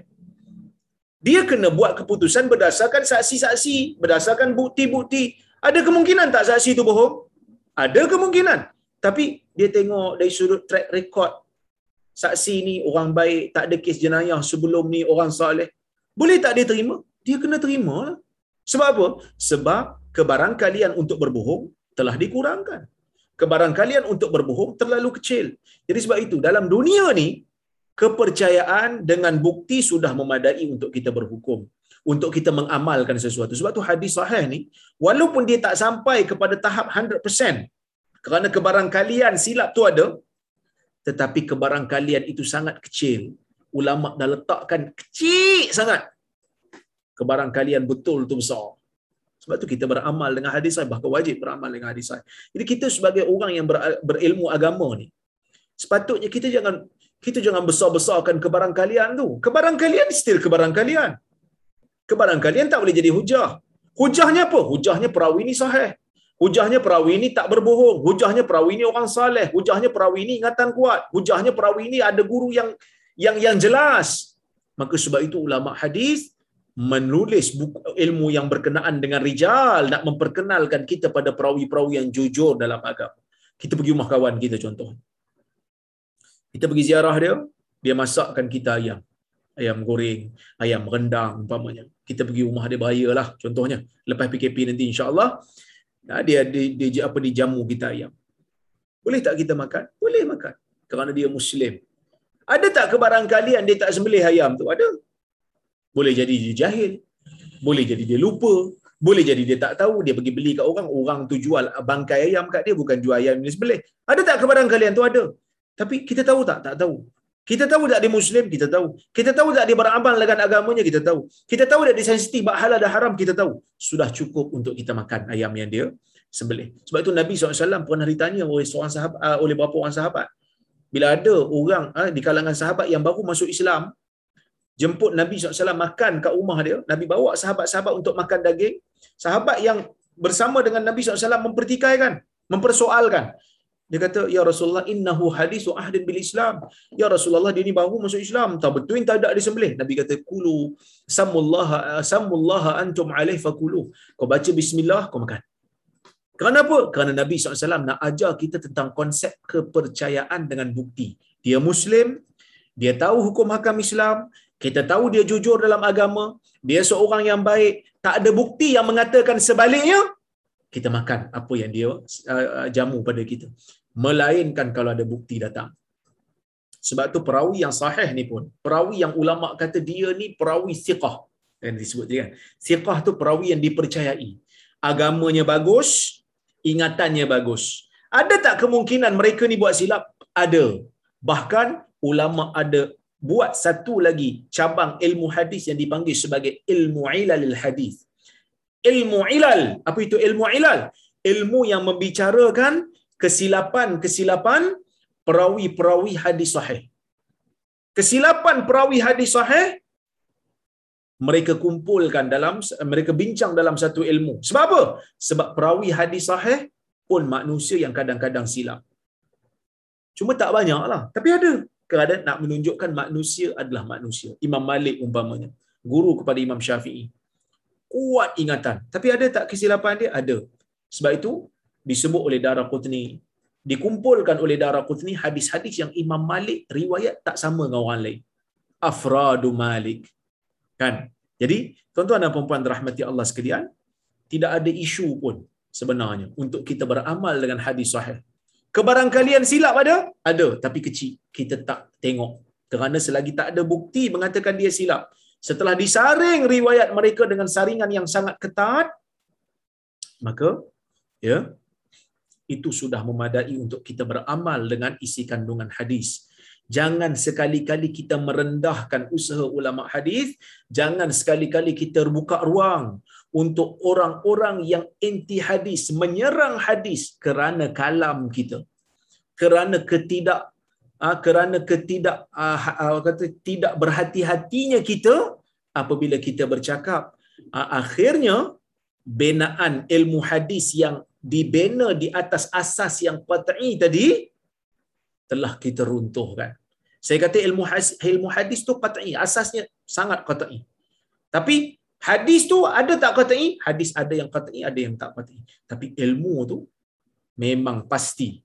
Dia kena buat keputusan berdasarkan saksi-saksi, berdasarkan bukti-bukti. Ada kemungkinan tak saksi tu bohong? Ada kemungkinan. Tapi dia tengok dari sudut track record saksi ni orang baik, tak ada kes jenayah sebelum ni orang soleh. Boleh tak dia terima? Dia kena terima. Sebab apa? Sebab kebarangkalian untuk berbohong telah dikurangkan. Kebarangkalian untuk berbohong terlalu kecil. Jadi sebab itu dalam dunia ni kepercayaan dengan bukti sudah memadai untuk kita berhukum untuk kita mengamalkan sesuatu. Sebab tu hadis sahih ni walaupun dia tak sampai kepada tahap 100% kerana kebarangkalian silap tu ada tetapi kebarangkalian itu sangat kecil. Ulama dah letakkan kecil sangat. Kebarangkalian betul tu besar. Sebab tu kita beramal dengan hadis sahih, bahkan wajib beramal dengan hadis sahih. Jadi kita sebagai orang yang berilmu agama ni, sepatutnya kita jangan kita jangan besar-besarkan kebarangkalian tu. Kebarangkalian still kebarangkalian. Kebarangkalian tak boleh jadi hujah. Hujahnya apa? Hujahnya perawi ni sahih. Hujahnya perawi ni tak berbohong. Hujahnya perawi ni orang saleh. Hujahnya perawi ni ingatan kuat. Hujahnya perawi ni ada guru yang yang yang jelas. Maka sebab itu ulama hadis menulis buku, ilmu yang berkenaan dengan rijal nak memperkenalkan kita pada perawi-perawi yang jujur dalam agama. Kita pergi rumah kawan kita contoh. Kita pergi ziarah dia, dia masakkan kita ayam. Ayam goreng, ayam rendang umpamanya. Kita pergi rumah dia beraya lah contohnya. Lepas PKP nanti insya-Allah dia, dia, dia apa dijamu kita ayam. Boleh tak kita makan? Boleh makan. Kerana dia muslim. Ada tak kebarangkalian dia tak sembelih ayam tu? Ada. Boleh jadi dia jahil. Boleh jadi dia lupa. Boleh jadi dia tak tahu. Dia pergi beli kat orang. Orang tu jual bangkai ayam kat dia. Bukan jual ayam ni sembelih. Ada tak kebarangkalian tu? Ada. Tapi kita tahu tak? Tak tahu. Kita tahu tak dia Muslim? Kita tahu. Kita tahu tak dia beramal dengan agamanya? Kita tahu. Kita tahu tak dia sensitif bak halal dan haram? Kita tahu. Sudah cukup untuk kita makan ayam yang dia sembelih. Sebab itu Nabi SAW pernah ditanya oleh seorang sahabat, uh, oleh beberapa orang sahabat. Bila ada orang uh, di kalangan sahabat yang baru masuk Islam, jemput Nabi SAW makan kat rumah dia, Nabi bawa sahabat-sahabat untuk makan daging, sahabat yang bersama dengan Nabi SAW mempertikaikan, mempersoalkan. Dia kata, Ya Rasulullah, innahu hadisu ahdin bil Islam. Ya Rasulullah, dia ni baru masuk Islam. Tak betul tak ada dia sembelih. Nabi kata, Kulu samullaha, samullaha antum alaih fakulu. Kau baca bismillah, kau makan. Kenapa? Kerana Nabi SAW nak ajar kita tentang konsep kepercayaan dengan bukti. Dia Muslim, dia tahu hukum hakam Islam, kita tahu dia jujur dalam agama, dia seorang yang baik, tak ada bukti yang mengatakan sebaliknya, kita makan apa yang dia uh, jamu pada kita. Melainkan kalau ada bukti datang. Sebab tu perawi yang sahih ni pun, perawi yang ulama kata dia ni perawi siqah. Yang disebut dia kan. Siqah tu perawi yang dipercayai. Agamanya bagus, ingatannya bagus. Ada tak kemungkinan mereka ni buat silap? Ada. Bahkan ulama ada buat satu lagi cabang ilmu hadis yang dipanggil sebagai ilmu ilalil hadis. Ilmu ilal. Apa itu ilmu ilal? Ilmu yang membicarakan kesilapan-kesilapan perawi-perawi hadis sahih. Kesilapan perawi hadis sahih mereka kumpulkan dalam mereka bincang dalam satu ilmu. Sebab apa? Sebab perawi hadis sahih pun manusia yang kadang-kadang silap. Cuma tak banyak lah. Tapi ada. Kerana nak menunjukkan manusia adalah manusia. Imam Malik umpamanya. Guru kepada Imam Syafi'i. Kuat ingatan. Tapi ada tak kesilapan dia? Ada. Sebab itu disebut oleh Darah Qutni. Dikumpulkan oleh Darah Qutni hadis-hadis yang Imam Malik riwayat tak sama dengan orang lain. Afradu Malik. Kan? Jadi, tuan-tuan dan puan-puan rahmati Allah sekalian, tidak ada isu pun sebenarnya untuk kita beramal dengan hadis sahih. Kebarangkalian silap ada? Ada, tapi kecil. Kita tak tengok. Kerana selagi tak ada bukti mengatakan dia silap. Setelah disaring riwayat mereka dengan saringan yang sangat ketat, maka ya itu sudah memadai untuk kita beramal dengan isi kandungan hadis jangan sekali-kali kita merendahkan usaha ulama hadis jangan sekali-kali kita buka ruang untuk orang-orang yang anti hadis menyerang hadis kerana kalam kita kerana ketidak ah, kerana ketidak ah, ah, kata tidak berhati-hatinya kita apabila kita bercakap akhirnya binaan ilmu hadis yang dibina di atas asas yang qat'i tadi telah kita runtuhkan saya kata ilmu hadis, ilmu hadis tu qat'i, asasnya sangat qat'i. Tapi hadis tu ada tak qat'i? Hadis ada yang qat'i, ada yang tak qat'i. Tapi ilmu tu memang pasti.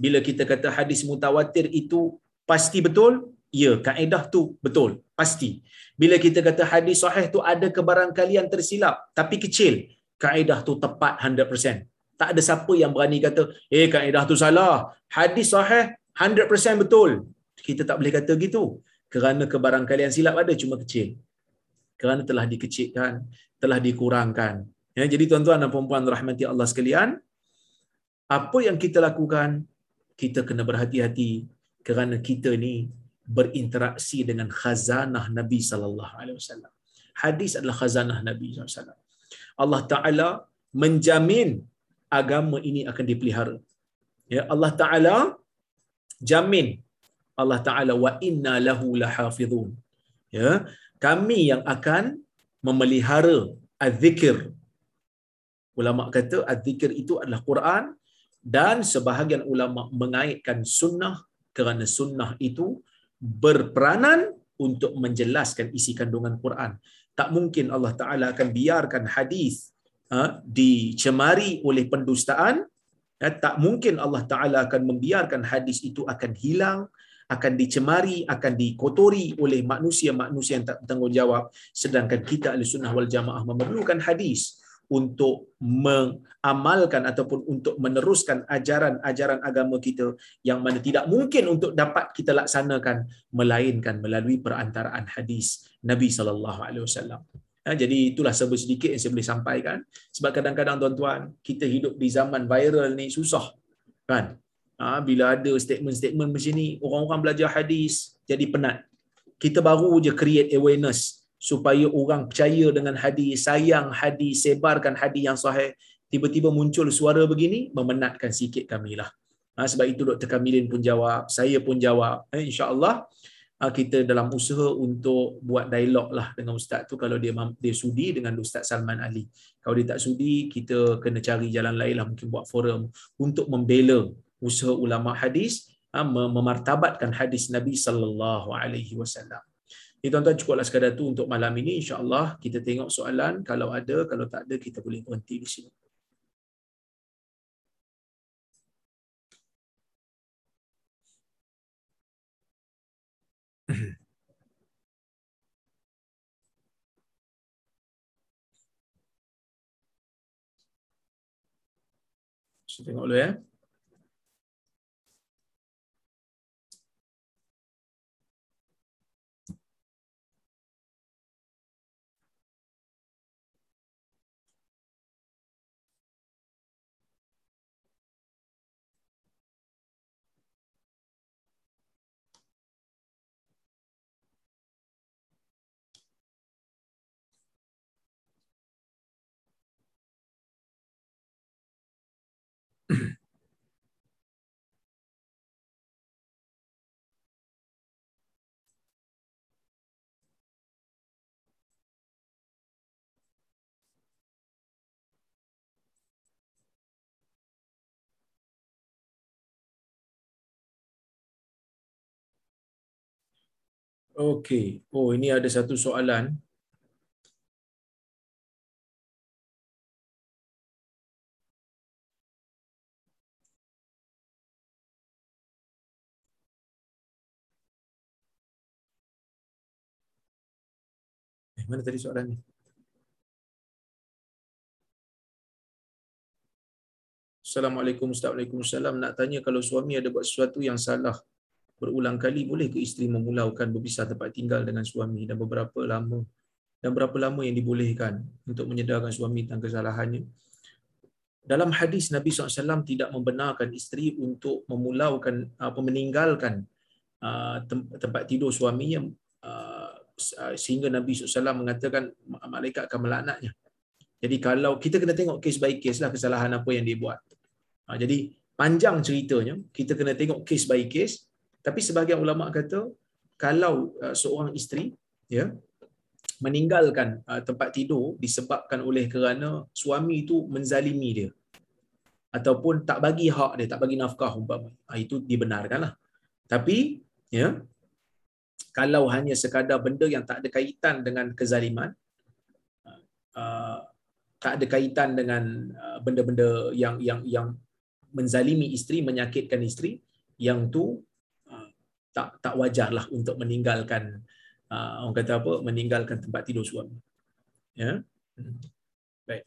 Bila kita kata hadis mutawatir itu pasti betul, ya kaedah tu betul. Pasti. Bila kita kata hadis sahih tu ada kebarangkalian tersilap tapi kecil kaedah tu tepat 100% tak ada siapa yang berani kata eh kaedah tu salah. Hadis sahih 100% betul. Kita tak boleh kata gitu. Kerana kebarangkalian silap ada cuma kecil kerana telah dikecilkan telah dikurangkan ya jadi tuan-tuan dan puan-puan rahmati Allah sekalian apa yang kita lakukan kita kena berhati-hati kerana kita ni berinteraksi dengan khazanah Nabi sallallahu alaihi wasallam. Hadis adalah khazanah Nabi sallallahu alaihi wasallam. Allah Taala menjamin agama ini akan dipelihara. Ya Allah Taala jamin Allah Taala wa inna lahu lahafizun. Ya, kami yang akan memelihara az-zikr. Ulama kata az-zikr itu adalah Quran dan sebahagian ulama mengaitkan sunnah kerana sunnah itu berperanan untuk menjelaskan isi kandungan Quran. Tak mungkin Allah Taala akan biarkan hadis ha, dicemari oleh pendustaan. Ya, tak mungkin Allah Taala akan membiarkan hadis itu akan hilang, akan dicemari, akan dikotori oleh manusia-manusia yang tak bertanggungjawab. Sedangkan kita ahli sunnah wal jamaah memerlukan hadis untuk mengamalkan ataupun untuk meneruskan ajaran-ajaran agama kita yang mana tidak mungkin untuk dapat kita laksanakan melainkan melalui perantaraan hadis Nabi sallallahu alaihi wasallam. Ha, jadi itulah sebab sedikit yang saya boleh sampaikan sebab kadang-kadang tuan-tuan kita hidup di zaman viral ni susah kan. Ha, bila ada statement-statement macam ni orang-orang belajar hadis jadi penat. Kita baru je create awareness supaya orang percaya dengan hadis, sayang hadis, sebarkan hadis yang sahih. Tiba-tiba muncul suara begini, memenatkan sikit kami lah. Ha, sebab itu Dr. Kamilin pun jawab, saya pun jawab. Eh, InsyaAllah ha, kita dalam usaha untuk buat dialog lah dengan Ustaz tu kalau dia dia sudi dengan Ustaz Salman Ali. Kalau dia tak sudi, kita kena cari jalan lain lah mungkin buat forum untuk membela usaha ulama hadis ha, memartabatkan hadis Nabi sallallahu alaihi wasallam. Ini tuan-tuan cukuplah sekadar tu untuk malam ini. InsyaAllah kita tengok soalan. Kalau ada, kalau tak ada, kita boleh berhenti di sini. Saya tengok dulu ya. Okey. Oh, ini ada satu soalan. Eh, mana tadi soalan ni? Assalamualaikum Ustaz. Waalaikumsalam. Nak tanya kalau suami ada buat sesuatu yang salah berulang kali boleh ke isteri memulaukan berpisah tempat tinggal dengan suami dan beberapa lama dan berapa lama yang dibolehkan untuk menyedarkan suami tentang kesalahannya dalam hadis Nabi SAW tidak membenarkan isteri untuk memulaukan apa meninggalkan uh, tempat tidur suaminya uh, sehingga Nabi SAW mengatakan malaikat akan melaknatnya. Jadi kalau kita kena tengok kes by kes lah kesalahan apa yang dia buat. Jadi panjang ceritanya, kita kena tengok kes by kes tapi sebahagian ulama kata kalau uh, seorang isteri ya meninggalkan uh, tempat tidur disebabkan oleh kerana suami itu menzalimi dia ataupun tak bagi hak dia, tak bagi nafkah umpama. Uh, itu dibenarkanlah. Tapi ya kalau hanya sekadar benda yang tak ada kaitan dengan kezaliman uh, tak ada kaitan dengan benda-benda yang yang yang menzalimi isteri, menyakitkan isteri, yang tu tak tak wajarlah untuk meninggalkan uh, orang kata apa meninggalkan tempat tidur suami. Ya? Hmm. baik.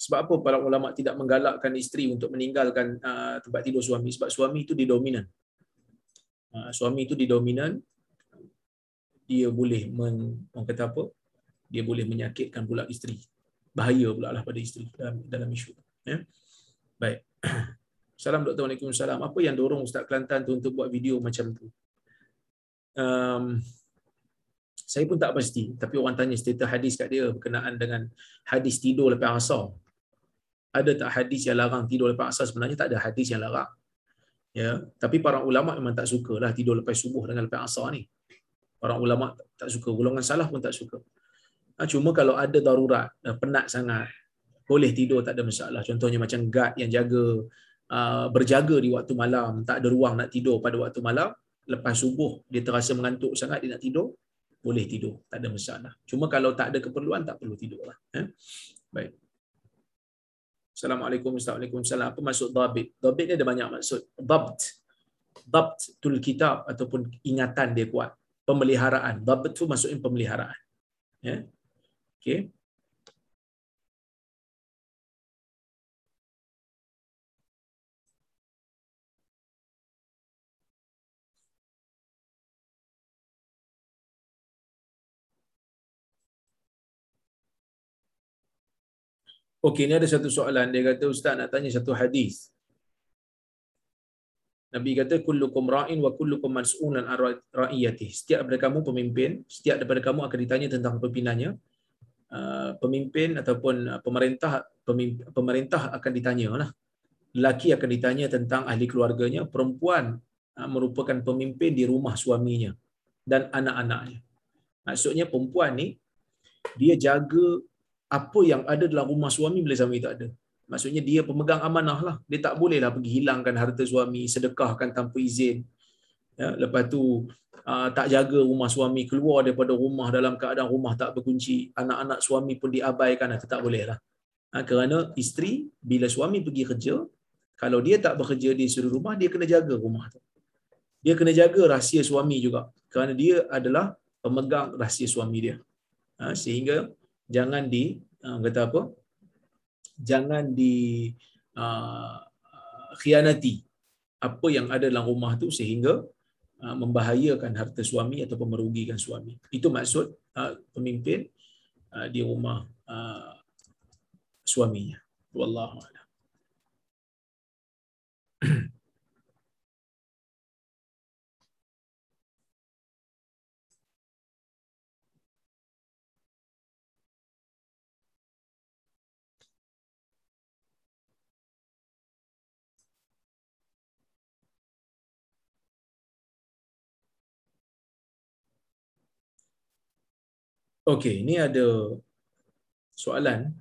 Sebab apa para ulama tidak menggalakkan isteri untuk meninggalkan uh, tempat tidur suami? Sebab suami itu didominan. Uh, suami itu didominan dia boleh men, orang kata apa dia boleh menyakitkan pula isteri. Bahaya pula lah pada isteri dalam, dalam isu ya. Baik. Salam doktor. Waalaikumsalam. Apa yang dorong Ustaz Kelantan tu untuk buat video macam tu? Um, saya pun tak pasti. Tapi orang tanya status hadis kat dia berkenaan dengan hadis tidur lepas asar. Ada tak hadis yang larang tidur lepas asar? Sebenarnya tak ada hadis yang larang. Ya. Tapi para ulama memang tak sukalah tidur lepas subuh dengan lepas asar ni. Orang ulama tak suka, golongan salah pun tak suka. Ha, cuma kalau ada darurat, penat sangat, boleh tidur tak ada masalah. Contohnya macam guard yang jaga uh, berjaga di waktu malam, tak ada ruang nak tidur pada waktu malam, lepas subuh dia terasa mengantuk sangat dia nak tidur, boleh tidur, tak ada masalah. Cuma kalau tak ada keperluan tak perlu tidurlah. Eh? Baik. Assalamualaikum Assalamualaikum Apa maksud dhabit? Dhabit ni ada banyak maksud. Dhabt. Dhabt tul kitab ataupun ingatan dia kuat pemeliharaan. Dabt tu maksudnya pemeliharaan. Ya. Okey. Okey, ini ada satu soalan. Dia kata, Ustaz nak tanya satu hadis. Nabi kata kullukum ra'in wa kullukum mas'ulan an ra'iyati. Setiap daripada kamu pemimpin, setiap daripada kamu akan ditanya tentang pemimpinannya. Uh, pemimpin ataupun uh, pemerintah pemerintah akan ditanya lah. Lelaki akan ditanya tentang ahli keluarganya, perempuan uh, merupakan pemimpin di rumah suaminya dan anak-anaknya. Maksudnya perempuan ni dia jaga apa yang ada dalam rumah suami bila suami tak ada. Maksudnya dia pemegang amanah lah. Dia tak bolehlah pergi hilangkan harta suami, sedekahkan tanpa izin. Ya, lepas tu uh, tak jaga rumah suami, keluar daripada rumah dalam keadaan rumah tak berkunci. Anak-anak suami pun diabaikan, itu tak boleh lah. Ha, kerana isteri, bila suami pergi kerja, kalau dia tak bekerja di seluruh rumah, dia kena jaga rumah tu. Dia kena jaga rahsia suami juga. Kerana dia adalah pemegang rahsia suami dia. Ha, sehingga jangan di, kata apa, jangan di uh, khianati apa yang ada dalam rumah tu sehingga membahayakan harta suami atau merugikan suami. Itu maksud uh, pemimpin uh, di rumah uh, suaminya. Wallahu a'lam. Okey, ini ada soalan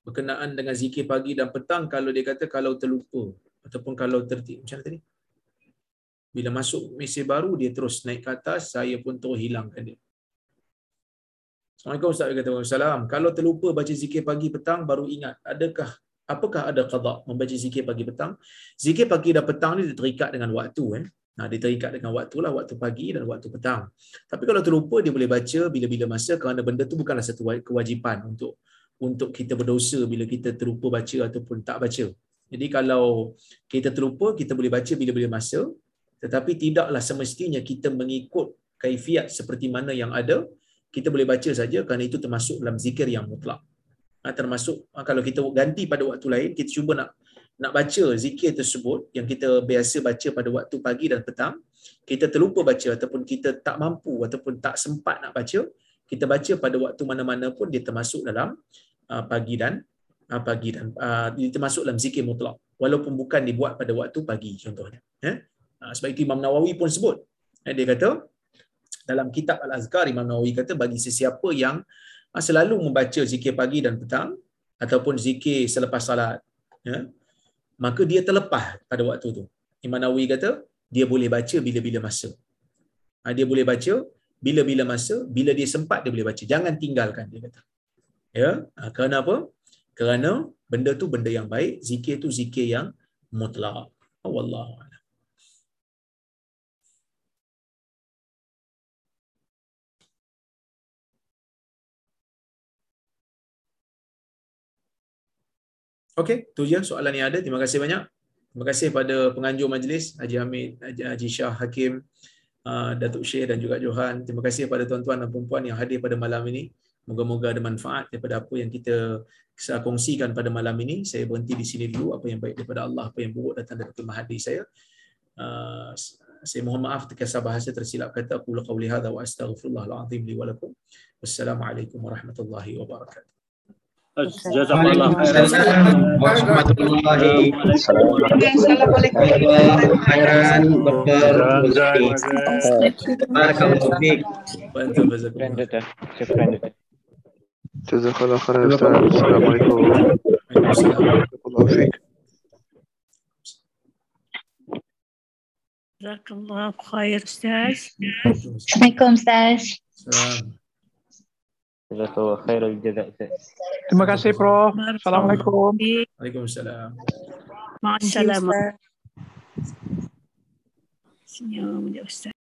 berkenaan dengan zikir pagi dan petang kalau dia kata kalau terlupa ataupun kalau tertidur. Macam mana tadi? Bila masuk mesej baru, dia terus naik ke atas, saya pun terus hilangkan dia. Assalamualaikum Ustaz kata Salam. Kalau terlupa baca zikir pagi petang baru ingat, adakah apakah ada qada membaca zikir pagi petang? Zikir pagi dan petang ni terikat dengan waktu eh. Nah, dia terikat dengan waktu lah, waktu pagi dan waktu petang. Tapi kalau terlupa, dia boleh baca bila-bila masa kerana benda tu bukanlah satu kewajipan untuk untuk kita berdosa bila kita terlupa baca ataupun tak baca. Jadi kalau kita terlupa, kita boleh baca bila-bila masa. Tetapi tidaklah semestinya kita mengikut kaifiat seperti mana yang ada. Kita boleh baca saja kerana itu termasuk dalam zikir yang mutlak. Ha, termasuk ha, kalau kita ganti pada waktu lain, kita cuba nak nak baca zikir tersebut yang kita biasa baca pada waktu pagi dan petang, kita terlupa baca ataupun kita tak mampu ataupun tak sempat nak baca, kita baca pada waktu mana-mana pun dia termasuk dalam uh, pagi dan uh, pagi dan uh, dia termasuk dalam zikir mutlak walaupun bukan dibuat pada waktu pagi contohnya. Ya? Uh, sebab itu Imam Nawawi pun sebut. Eh, dia kata dalam kitab Al-Azkar Imam Nawawi kata bagi sesiapa yang uh, selalu membaca zikir pagi dan petang ataupun zikir selepas salat ya, maka dia terlepas pada waktu tu. Imam Nawawi kata dia boleh baca bila-bila masa. Ha, dia boleh baca bila-bila masa, bila dia sempat dia boleh baca. Jangan tinggalkan dia kata. Ya, ha, kerana apa? Kerana benda tu benda yang baik, zikir tu zikir yang mutlak. Wallahu Okey, tu je soalan yang ada. Terima kasih banyak. Terima kasih pada penganjur majlis Haji Hamid, Haji, Shah Hakim, uh, Datuk Syekh dan juga Johan. Terima kasih pada tuan-tuan dan puan yang hadir pada malam ini. Moga-moga ada manfaat daripada apa yang kita kongsikan pada malam ini. Saya berhenti di sini dulu. Apa yang baik daripada Allah, apa yang buruk datang daripada mahadi saya. Uh, saya mohon maaf terkasar bahasa tersilap kata aku qauli hadza wa astaghfirullahal azim li wa lakum. Wassalamualaikum warahmatullahi wabarakatuh. جزاك الله خيرا ورحمة الله بارك الله فيك وأنتم جزاك الله خيرا السلام عليكم بارك الله فيك جزاك الله خير أستاذ عليكم أستاذ Khairul jazak. Terima kasih Prof. Assalamualaikum. Waalaikumsalam. Assalamualaikum. Senyum dia Ustaz.